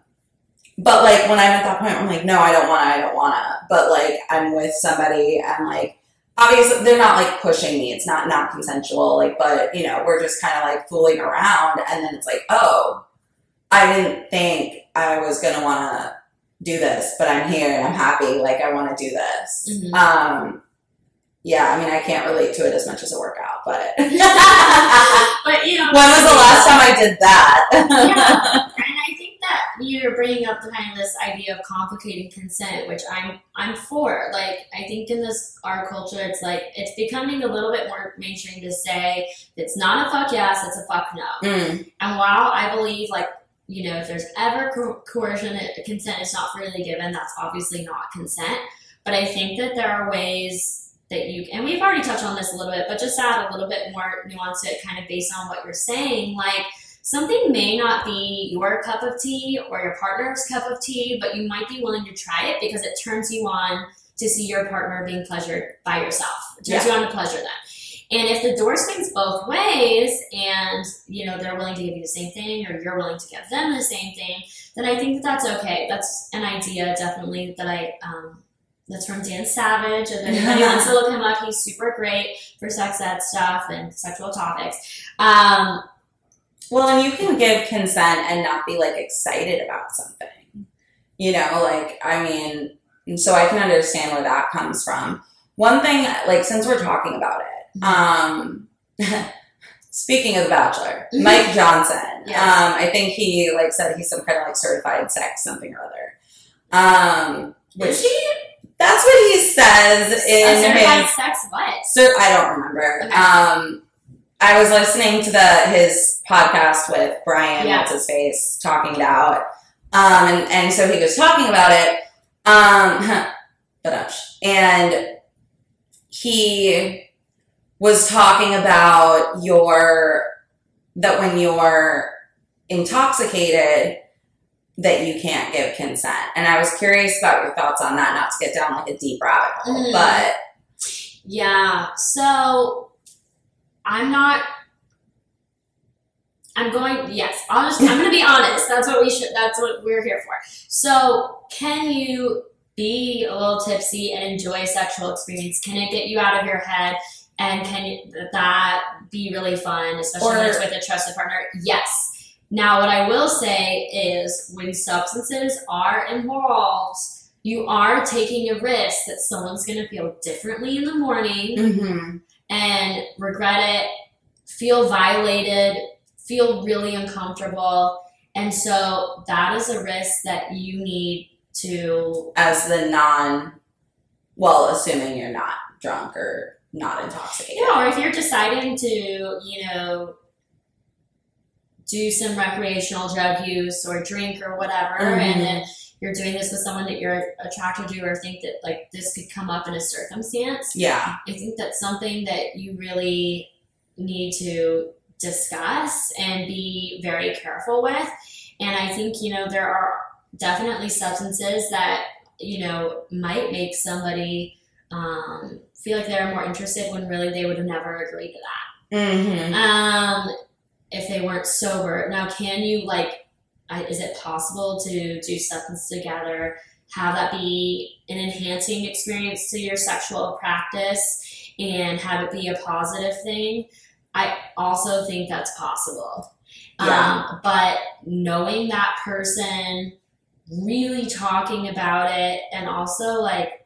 but like when I'm at that point, I'm like, no, I don't want to, I don't want to. But like I'm with somebody and like obviously they're not like pushing me. It's not not consensual. Like, but you know, we're just kind of like fooling around, and then it's like, oh, I didn't think I was gonna want to do this, but I'm here and I'm happy. Like I want to do this. Mhm. Um, yeah, I mean, I can't relate to it as much as a workout, but But you know, when was the last time I did that? yeah. And I think that you're bringing up the kind of this idea of complicating consent, which I'm I'm for. Like I think in this our culture, it's like it's becoming a little bit more mainstream to say it's not a fuck yes, it's a fuck no. Mm, And while I believe like you know if there's ever co- coercion, it- consent is not freely given. That's obviously not consent. But I think that there are ways that you and we've already touched on this a little bit, but just add a little bit more nuance to it, kind of based on what you're saying, like something may not be your cup of tea or your partner's cup of tea, but you might be willing to try it because it turns you on to see your partner being pleasured by yourself. It turns you on to pleasure them. And if the door swings both ways and you know they're willing to give you the same thing or you're willing to give them the same thing, then I think that that's okay. That's an idea definitely that I um, that's from Dan Savage. And if anybody wants to look him up, he's super great for sex ed stuff and sexual topics. Um, well, and you can give consent and not be like excited about something. You know, like I mean, so I can understand where that comes from. One thing, like since we're talking about it, um, speaking of The Bachelor. Mike Johnson, Yes. um, I think he like said he's some kind of like certified sex something or other. Um, which is he that's what he says a in certified his sex what? So I don't remember. Okay. Um, I was listening to the his podcast with Brian, Yeah. what's his face, talking about, um, and and so he was talking about it, um, but and he was talking about your that when you're intoxicated that you can't give consent. And I was curious about your thoughts on that, not to get down like a deep rabbit hole, Mhm. but Yeah. So I'm not. I'm going. Yes. I'm going to be honest. That's what we should. That's what we're here for. So, can you be a little tipsy and enjoy a sexual experience? Can it get you out of your head? And can that be really fun, especially when it's with a trusted partner? Yes. Now, what I will say is when substances are involved, you are taking a risk that someone's going to feel differently in the morning mm-hmm. And regret it, feel violated, feel really uncomfortable. And so that is a risk that you need to, as the non, well, assuming you're not drunk or not intoxicated. know, or if you're deciding to, you know, do some recreational drug use or drink or whatever, Mhm. and then you're doing this with someone that you're attracted to or think that like this could come up in a circumstance, Yeah. I think that's something that you really need to discuss and be very careful with. And I think, you know, there are definitely substances that, you know, might make somebody um, feel like they're more interested when really they would have never agreed to that. Mm-hmm. Um, if they weren't sober. Now, can you, like, is it possible to do substance together, have that be an enhancing experience to your sexual practice, and have it be a positive thing? I also think that's possible. Yeah. Um, but knowing that person, really talking about it, and also like,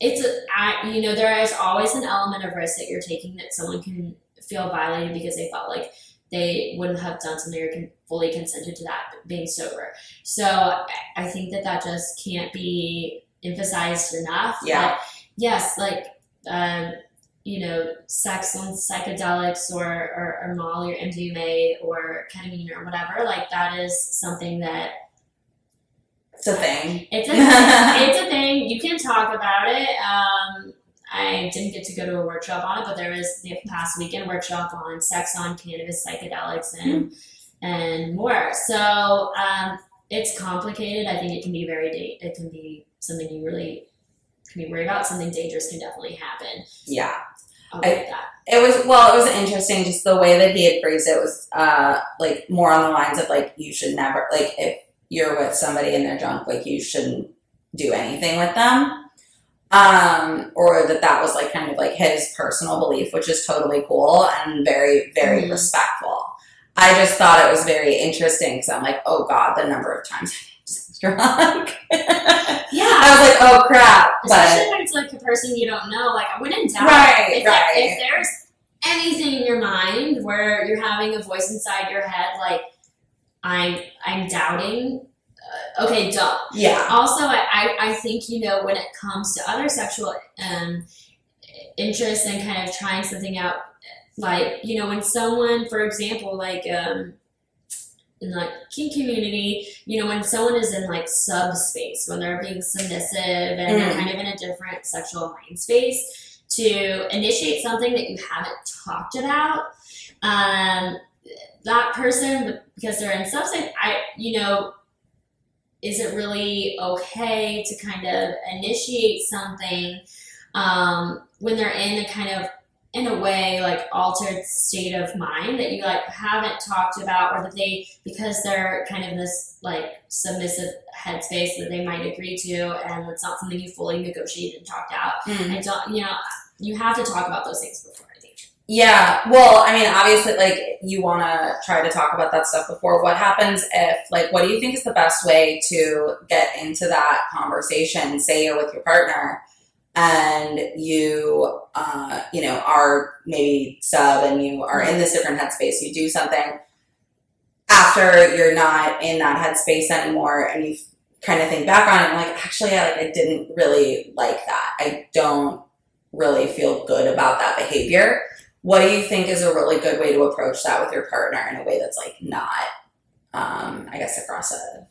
it's a, I, you know, there is always an element of risk that you're taking that someone can feel violated because they felt like they wouldn't have done something or fully consented to that being sober. So I- think that that just can't be emphasized enough. Yeah. But yes, like, um, you know, sex on psychedelics or, or, or Molly or MDMA or ketamine or whatever, like that is something that It's a thing. it's a it's a thing. You can talk about it. Um, I didn't get to go to a workshop on it, but there was the past weekend workshop on sex on cannabis, psychedelics, and and more. So um, it's complicated. I think it can be very da- it can be something you really can be worried about. Something dangerous can definitely happen. Yeah. I-. It was well, it was interesting just the way that he had phrased it was uh like more on the lines of like you should never like if you're with somebody and they're drunk, like you shouldn't do anything with them. Um, or that that was like kind of like his personal belief, which is totally cool and very, very Mhm. respectful. I just thought it was very interesting because I'm like, oh god, the number of times I've been drunk. Yeah. I was like, oh crap, but Especially when it's like a person you don't know. Like I wouldn't doubt, Right, if, right. if there's anything in your mind where you're having a voice inside your head, like I'm, I'm doubting. Okay, don't. yeah, Also, I, I, I think you know when it comes to other sexual um, interests and kind of trying something out, like you know when someone, for example, like um, in like kink community, you know, when someone is in like subspace, when they're being submissive and they're Mm. kind of in a different sexual mind space, to initiate something that you haven't talked about, um, that person, because they're in subspace, I, you know, is it really okay to kind of initiate something um, when they're in a kind of in a way like altered state of mind that you like haven't talked about or that they because they're kind of in this like submissive headspace that they might agree to and it's not something you fully negotiated and talked out Mm. i don't you know you have to talk about those things before Yeah, well, I mean, obviously, like, you want to try to talk about that stuff before. What happens if, like, what do you think is the best way to get into that conversation? Say you're with your partner and you, uh, you know, are maybe sub and you are in this different headspace. You do something after you're not in that headspace anymore and you kind of think back on it and like, actually, I, like, I didn't really like that. I don't really feel good about that behavior what do you think is a really good way to approach that with your partner in a way that's like not um i guess aggressive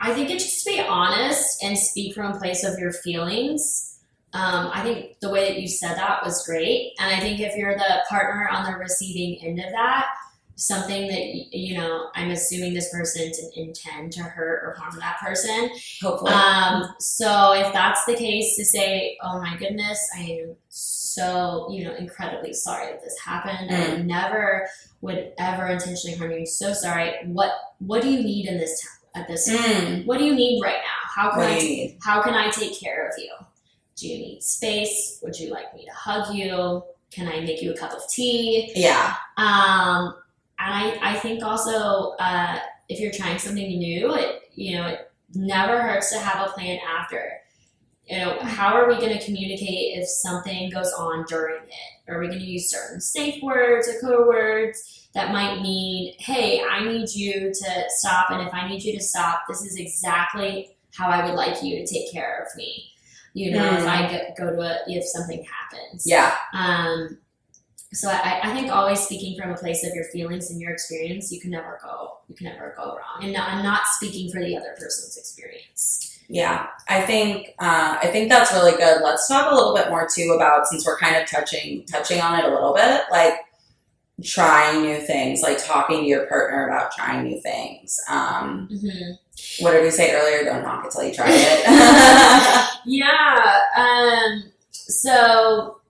I think it's just to be honest and speak from a place of your feelings. Um, I think the way that you said that was great. And I think if you're the partner on the receiving end of that, something that you know i'm assuming this person didn't intend to hurt or harm that person Hopefully. um, so if that's the case to say oh my goodness i am so you know incredibly sorry that this happened i never would ever intentionally harm you I'm so sorry what what do you need in this time at this Mm. what do you need right now how can What i do you need? how can I take care of you? Do you need space? Would you like me to hug you? Can I make you a cup of tea? Yeah. Um, and I, I think also uh, if you're trying something new, it you know it never hurts to have a plan after. You know, how are we going to communicate if something goes on during it? Are we going to use certain safe words or code words that might mean, hey, I need you to stop, and if I need you to stop, this is exactly how I would like you to take care of me. You know, if Mm. I go, go to a, if something happens. Yeah. Um, so I, I think always speaking from a place of your feelings and your experience, you can never go, you can never go wrong. And I'm not speaking for the other person's experience. Yeah, I think uh, I think that's really good. Let's talk a little bit more too about since we're kind of touching touching on it a little bit, like trying new things, like talking to your partner about trying new things. Um, Mm-hmm. what did we say earlier? Don't knock it till you try it. yeah. Um, so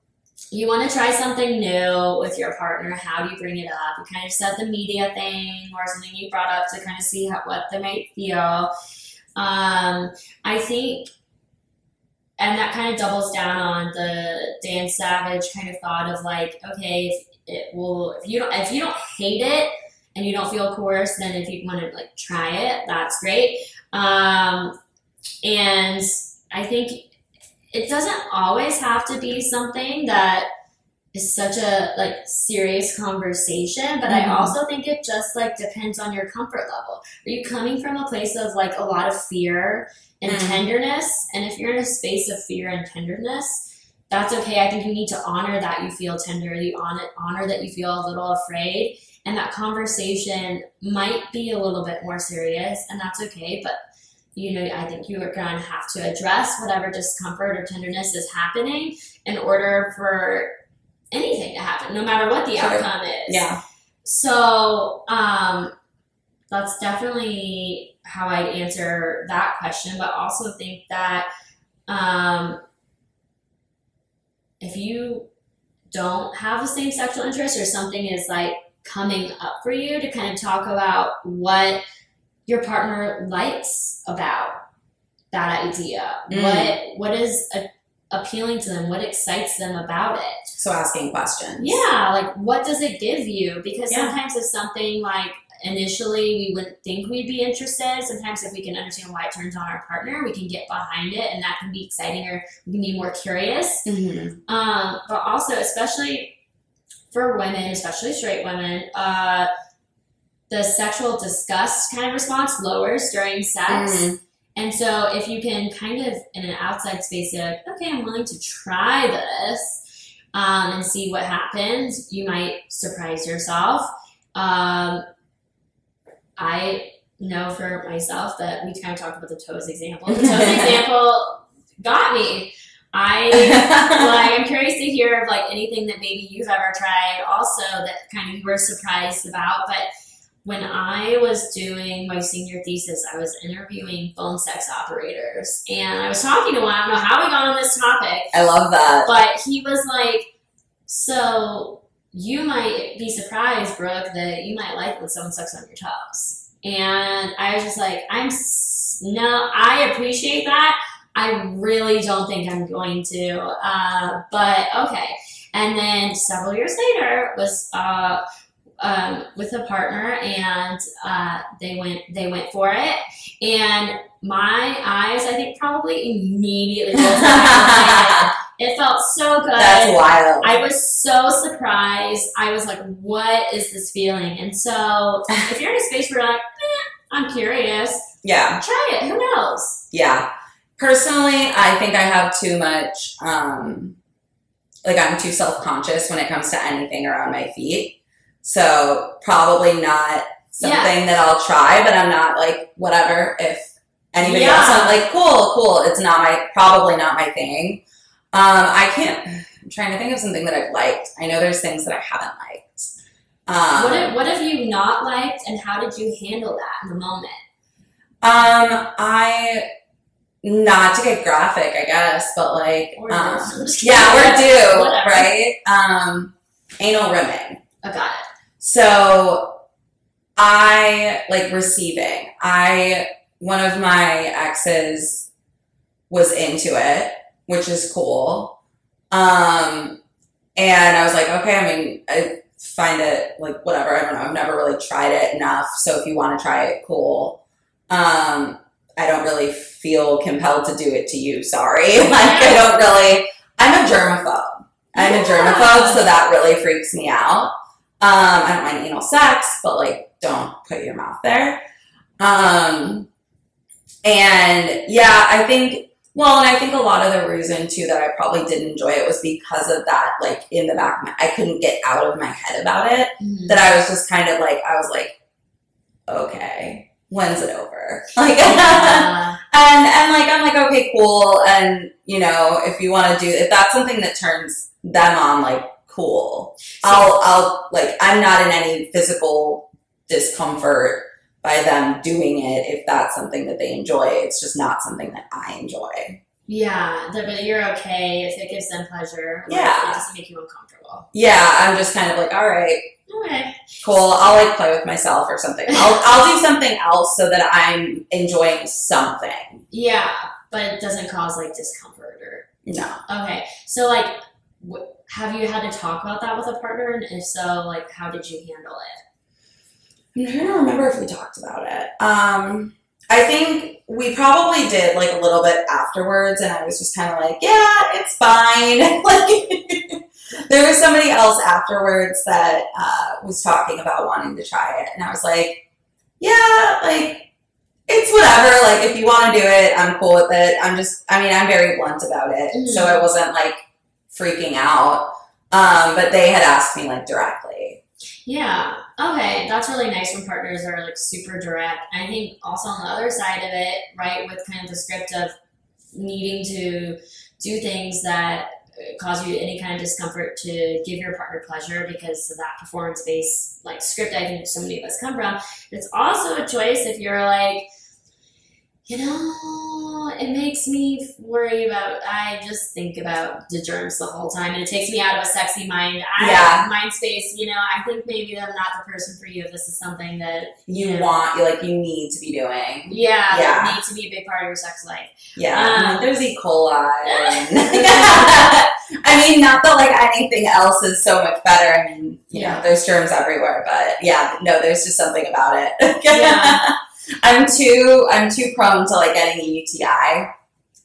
you want to try something new with your partner. How do you bring it up? You kind of said the media thing or something you brought up to kind of see how, what they might feel. Um, I think, and that kind of doubles down on the Dan Savage kind of thought of like, okay, if it will, if you don't, if you don't hate it and you don't feel coerced, then if you want to like try it, that's great. Um, and I think it doesn't always have to be something that is such a like serious conversation but Mhm. i also think it just like depends on your comfort level are you coming from a place of like a lot of fear and Mhm. tenderness and if you're in a space of fear and tenderness that's okay i think you need to honor that you feel tender you honor, honor that you feel a little afraid and that conversation might be a little bit more serious and that's okay but you know i think you are going to have to address whatever discomfort or tenderness is happening in order for anything to happen no matter what the Sure. outcome is yeah, so um, that's definitely how I'd answer that question, but also think that um, if you don't have the same sexual interest or something is like coming up for you to kind of talk about what your partner likes about that idea. Mm. What what is a, appealing to them? What excites them about it? so asking questions. Yeah, like what does it give you? Because Yeah. sometimes it's something like initially we wouldn't think we'd be interested. Sometimes if we can understand why it turns on our partner, we can get behind it and that can be exciting or we can be more curious. Mhm. Um, but also, especially for women, especially straight women, uh, the sexual disgust kind of response lowers during sex. Mhm. And so if you can kind of in an outside space say like, okay, I'm willing to try this um, and see what happens, you might surprise yourself. Um, I know for myself that we kind of talked about the toes example. The toes example got me. I like I'm curious to hear of like anything that maybe you've ever tried also that kind of you were surprised about. But when I was doing my senior thesis, I was interviewing phone sex operators and I was talking to one, I don't know how we got on this topic, I love that. but he was like, So you might be surprised, Brooke, that you might like when someone sucks on your toes. And I was just like, I'm no, I appreciate that. I really don't think I'm going to, uh, but okay. And then several years later was uh, um, with a partner, and uh, they went they went for it, and my eyes I think probably immediately rolled to the back of my head. It felt so good. That's wild. I was so surprised. I was like, what is this feeling? And so if you're in a space where you're like, eh, I'm curious, yeah. try it. Who knows? Yeah. Personally, I think I have too much, um, like I'm too self conscious when it comes to anything around my feet. So probably not something that I'll try, but I'm not like, whatever. If anybody Yeah. else, I'm like, cool, cool. It's not my, probably not my thing. Um, I can't, I'm trying to think of something that I've liked. I know there's things that I haven't liked. Um, what have, what have you not liked, and how did you handle that in the moment? um, I not to get graphic, I guess, but like, Or um, yeah, we're due, Whatever. right? Um, anal rimming. I got it. So I like receiving. I one of my exes was into it, which is cool. Um and I was like, okay, I mean, I find it like whatever, I don't know. I've never really tried it enough. So if you want to try it, cool. Um I don't really feel compelled to do it to you, sorry. like I don't really I'm a germaphobe. I'm a germaphobe, so that really freaks me out. Um, I don't mind anal sex, but like, don't put your mouth there. Um, and yeah, I think, well, and I think a lot of the reason too that I probably didn't enjoy it was because of that, like in the back of my, I couldn't get out of my head about it. Mhm. That I was just kind of like, I was like, okay, when's it over? Like, Yeah. and and like I'm like okay cool and you know if you want to do if that's something that turns them on like cool I'll I'll like I'm not in any physical discomfort by them doing it if that's something that they enjoy it's just not something that I enjoy Yeah, but you're okay if it gives them pleasure. Yeah. it doesn't make you uncomfortable. yeah I'm just kind of like all right Okay. cool I'll like play with myself or something I'll I'll do something else so that I'm enjoying something Yeah, but it doesn't cause like discomfort or. no Okay, so like, have you had to talk about that with a partner, and if so, like, how did you handle it? I'm trying to remember if we talked about it. Um, I think we probably did like a little bit afterwards, and I was just kind of like, yeah, it's fine. like, there was somebody else afterwards that uh, was talking about wanting to try it, and I was like, yeah, like it's whatever. Like if you want to do it, I'm cool with it. I'm just, I mean, I'm very blunt about it, so I wasn't like freaking out. Um, but they had asked me like directly. Yeah. Okay, that's really nice when partners are like super direct. I think also on the other side of it, right, with kind of the script of needing to do things that uh, cause you any kind of discomfort to give your partner pleasure because of that performance based like script I think so many of us come from. It's also a choice if you're like, you know, it makes me worry about. I just think about the germs the whole time, and it takes me out of a sexy mind. I, Yeah. mind space. You know, I think maybe I'm not the person for you if this is something that you Yeah. want, you like, you need to be doing. yeah, Yeah. need to be a big part of your sex life. Yeah, Um, there's E. coli. And I mean, not that like anything else is so much better. I mean, you Yeah. know, there's germs everywhere, but yeah, no, there's just something about it. Yeah. I'm too, I'm too prone to like getting a UTI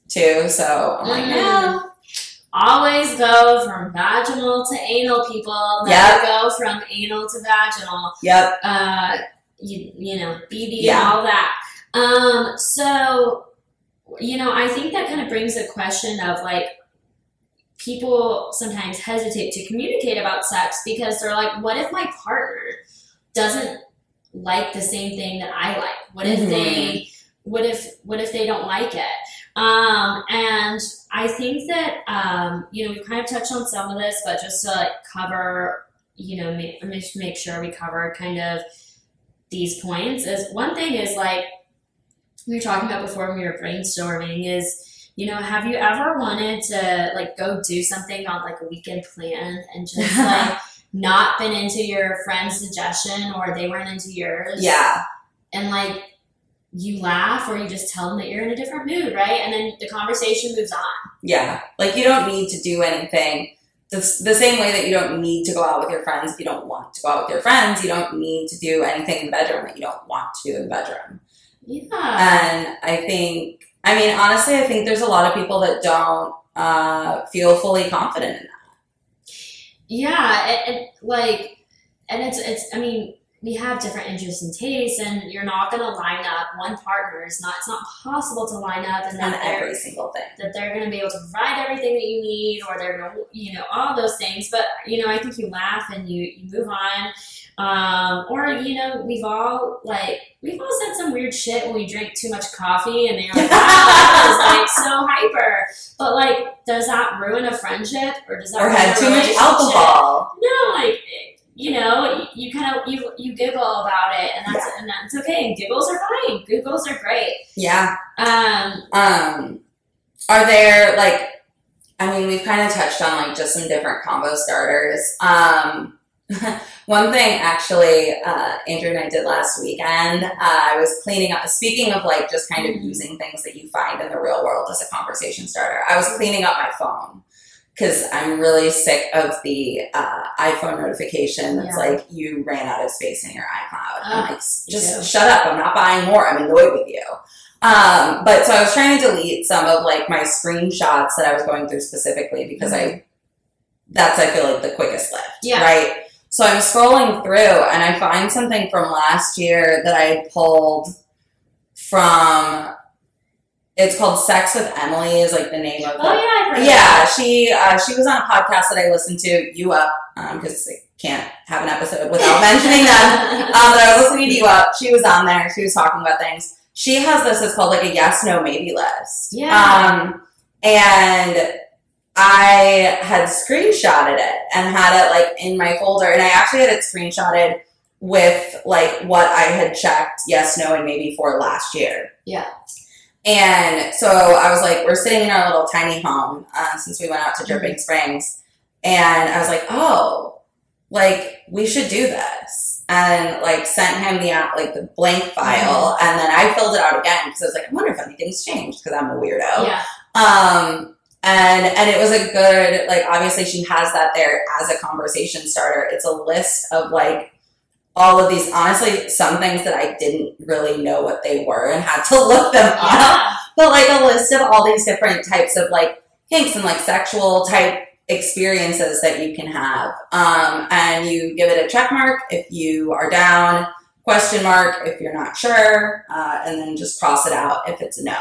too, so I'm like, Mhm. no. Always go from vaginal to anal, people. Never Yep. go from anal to vaginal. Yep. uh, you, you know, BV Yeah. and all that. Um, so, you know, I think that kind of brings a question of like, people sometimes hesitate to communicate about sex because they're like, what if my partner doesn't like the same thing that I like? What if Mhm. they, what if, what if they don't like it? Um, and I think that, um, you know, we've kind of touched on some of this, but just to like cover, you know, make make sure we cover kind of these points is one thing is like we were talking about before when we were brainstorming is you know have you ever wanted to like go do something on like a weekend plan and just like not been into your friend's suggestion or they weren't into yours Yeah. and like you laugh or you just tell them that you're in a different mood right and then the conversation moves on Yeah. Like you don't need to do anything. The, the same way that you don't need to go out with your friends if you don't want to go out with your friends, you don't need to do anything in the bedroom that you don't want to do in the bedroom. yeah And I think, I mean, honestly, I think there's a lot of people that don't uh, feel fully confident in that. Yeah, and, and like, and it's it's. I mean, we have different interests and tastes, and you're not going to line up one partner. It's not. It's not possible to line up and that every single thing. that they're going to be able to provide everything that you need, or they're going to, you know, all those things. But you know, I think you laugh and you you move on. Um, or you know, we've all like we've all said some weird shit when we drink too much coffee, and they're like, "Wow, that was like so hyper." But like, does that ruin a friendship, or does that Or had too much alcohol. No, like you know, you kind of you you giggle about it, and that's and that's okay. And giggles are fine. Giggles are great. Yeah. Um, Um, are there like, I mean, we've kind of touched on like just some different combo starters. Um, one thing actually, uh, Andrew and I did last weekend. Uh, I was cleaning up. Speaking of like just kind of Mhm. using things that you find in the real world as a conversation starter, I was cleaning up my phone. Because I'm really sick of the uh, iPhone notification that's Yeah. like you ran out of space in your iCloud. I'm like, just too. shut up! I'm not buying more. I'm annoyed with you. Um, but so I was trying to delete some of like my screenshots that I was going through specifically because I that's I feel like the quickest lift. Yeah. Right. So I'm scrolling through and I find something from last year that I had pulled from it's called Sex with Emily is like the name of oh the yeah, I've heard of yeah, she uh, she was on a podcast that I listened to, You Up, because I can't have an episode without mentioning them um, but I was listening to you up. She was on there. She was talking about things. She has this. It's called like a yes, no, maybe list. Yeah. Um, and I had screenshotted it and had it like in my folder, and I actually had it screenshotted with like what I had checked yes, no, and maybe for last year. Yeah. And so I was like, we're sitting in our little tiny home uh, since we went out to Dripping Springs, and I was like, oh, like we should do this, and like sent him the app, like the blank file, and then I filled it out again because I was like, I wonder if anything's changed because I'm a weirdo. yeah. Um, and and it was a good like obviously she has that there as a conversation starter. It's a list of like all of these honestly some things that I didn't really know what they were and had to look them up. Yeah. But like a list of all these different types of like kinks and like sexual type experiences that you can have. Um, and you give it a check mark if you are down, question mark if you're not sure, uh, and then just cross it out if it's a no.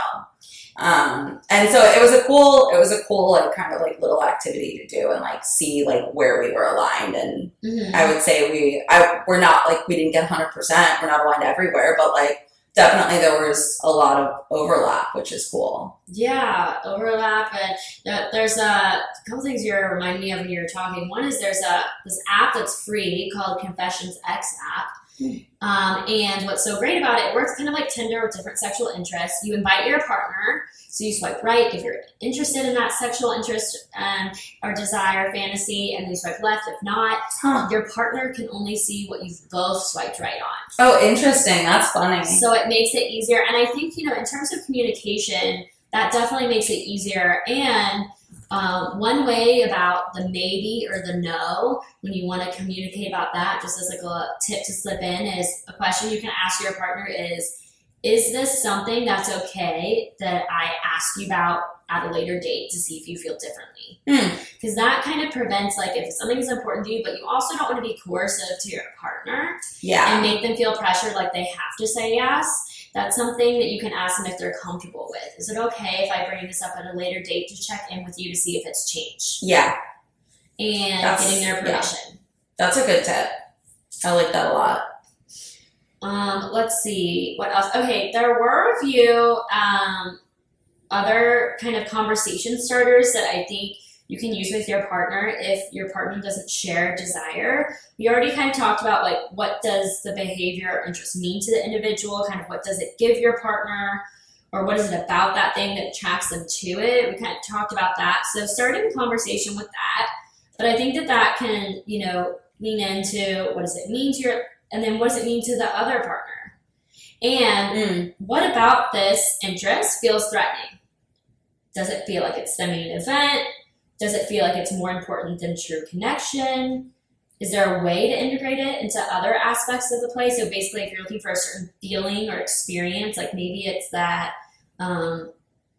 Um, and so it was a cool, it was a cool like kind of like little activity to do and like see like where we were aligned. And Mhm. I would say we, I we're not like we didn't get hundred percent, we're not aligned everywhere, but like definitely there was a lot of overlap, which is cool. Yeah, overlap, and there- there's a couple things you're reminding me of when you're talking. One is there's a this app that's free called Confessions X app. Um, and what's so great about it, it works kind of like Tinder with different sexual interests. You invite your partner, so you swipe right if you're interested in that sexual interest um, or desire, fantasy, and then you swipe left if not. Huh. Your partner can only see what you've both swiped right on. Oh, interesting. That's funny. So it makes it easier. And I think, you know, in terms of communication, that definitely makes it easier. And um, one way about the maybe or the no, when you want to communicate about that, just as like a tip to slip in, is a question you can ask your partner is, is this something that's okay that I ask you about at a later date to see if you feel differently? Hmm. Because that kind of prevents, like, if something is important to you, but you also don't want to be coercive to your partner Yeah. and make them feel pressured like they have to say yes. That's something that you can ask them if they're comfortable with. Is it okay if I bring this up at a later date to check in with you to see if it's changed? Yeah. And That's- getting their yeah. permission. That's a good tip. I like that a lot. Um, let's see what else. Okay, there were a few um, other kind of conversation starters that I think you can use with your partner if your partner doesn't share desire. We already kind of talked about like what does the behavior or interest mean to the individual, kind of what does it give your partner, or what is it about that thing that attracts them to it. We kind of talked about that. So starting a conversation with that, but I think that that can you know lean into what does it mean to your and then what does it mean to the other partner? And Mm. what about this interest feels threatening? Does it feel like it's the main event? Does it feel like it's more important than true connection? Is there a way to integrate it into other aspects of the play? So basically, if you're looking for a certain feeling or experience, like maybe it's that um,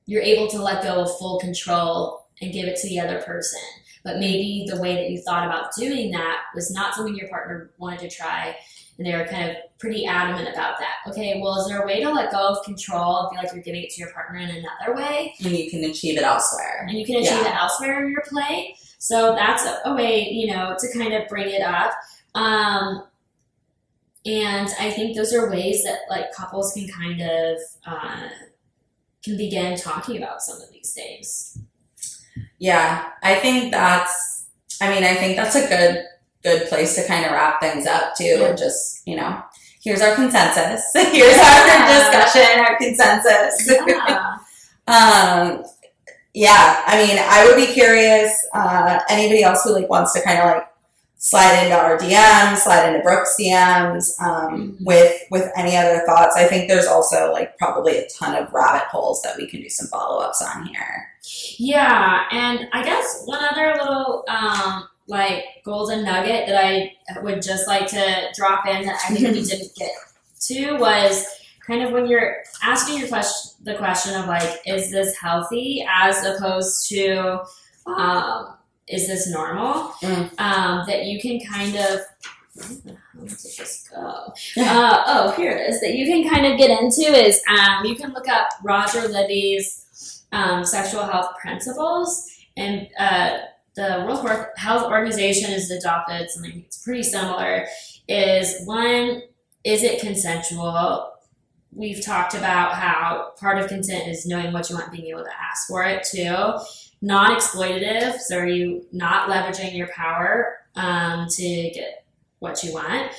you're able to let go of full control and give it to the other person. But maybe the way that you thought about doing that was not something your partner wanted to try, and they were kind of pretty adamant about that. Okay, well, is there a way to let go of control and feel like you're giving it to your partner in another way? And you can achieve it elsewhere. and you can achieve it elsewhere in your play. So that's a, a way, you know, to kind of bring it up. Um, and I think those are ways that like couples can kind of uh, can begin talking about some of these things. Yeah, I think that's. I mean, I think that's a good good place to kind of wrap things up too, Yeah. and just you know, here's our consensus. Here's our discussion, our consensus. Yeah. Um, yeah, I mean, I would be curious. Uh, anybody else who like wants to kind of like slide into our DMs, slide into Brooke's DMs um, Mhm. with with any other thoughts. I think there's also like probably a ton of rabbit holes that we can do some follow ups on here. Yeah, and I guess one other little um, like golden nugget that I would just like to drop in that I think we didn't get to was kind of when you're asking your question, the question of like, is this healthy, as opposed to, um, is this normal? Mm. Um, that you can kind of. Where the hell go? Uh, oh, here it is. That you can kind of get into is um, you can look up Roger Libby's um, sexual health principles, and uh, the World Health Organization has adopted something that's pretty similar. Is one, is it consensual? We've talked about how part of consent is knowing what you want, being able to ask for it too. Non-exploitative, so are you not leveraging your power um, to get what you want?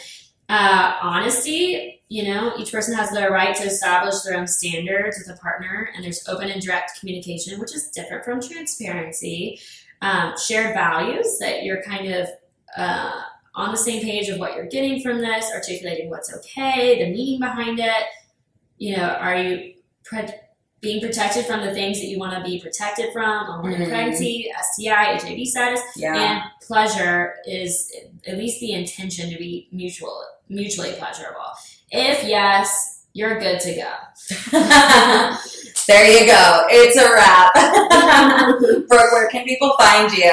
Uh, honesty, you know, each person has the right to establish their own standards with a partner, and there's open and direct communication, which is different from transparency. Um, shared values that you're kind of uh, on the same page of what you're getting from this, articulating what's okay, the meaning behind it. You know, are you pre- being protected from the things that you want to be protected from, unwanted Mhm. pregnancy, STI, HIV status, Yeah. and pleasure is at least the intention to be mutual, mutually pleasurable. If yes, you're good to go. there you go. It's a wrap. Brooke, where can people find you?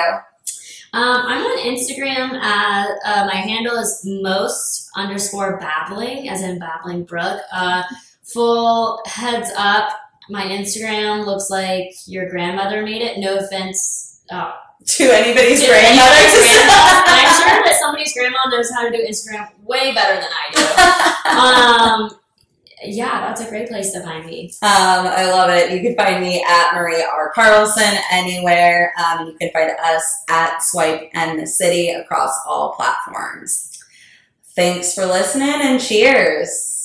Um, I'm on Instagram. Uh, uh, my handle is most underscore babbling, as in babbling brook. Uh, full heads up, my Instagram looks like your grandmother made it. No offense. Uh, To anybody's to grandmother. anybody's grandma. I'm sure that somebody's grandma knows how to do Instagram way better than I do. Um, yeah, that's a great place to find me. Um, I love it. You can find me at Marie R. Carlson anywhere. Um, you can find us at Swipe and the City across all platforms. Thanks for listening and cheers.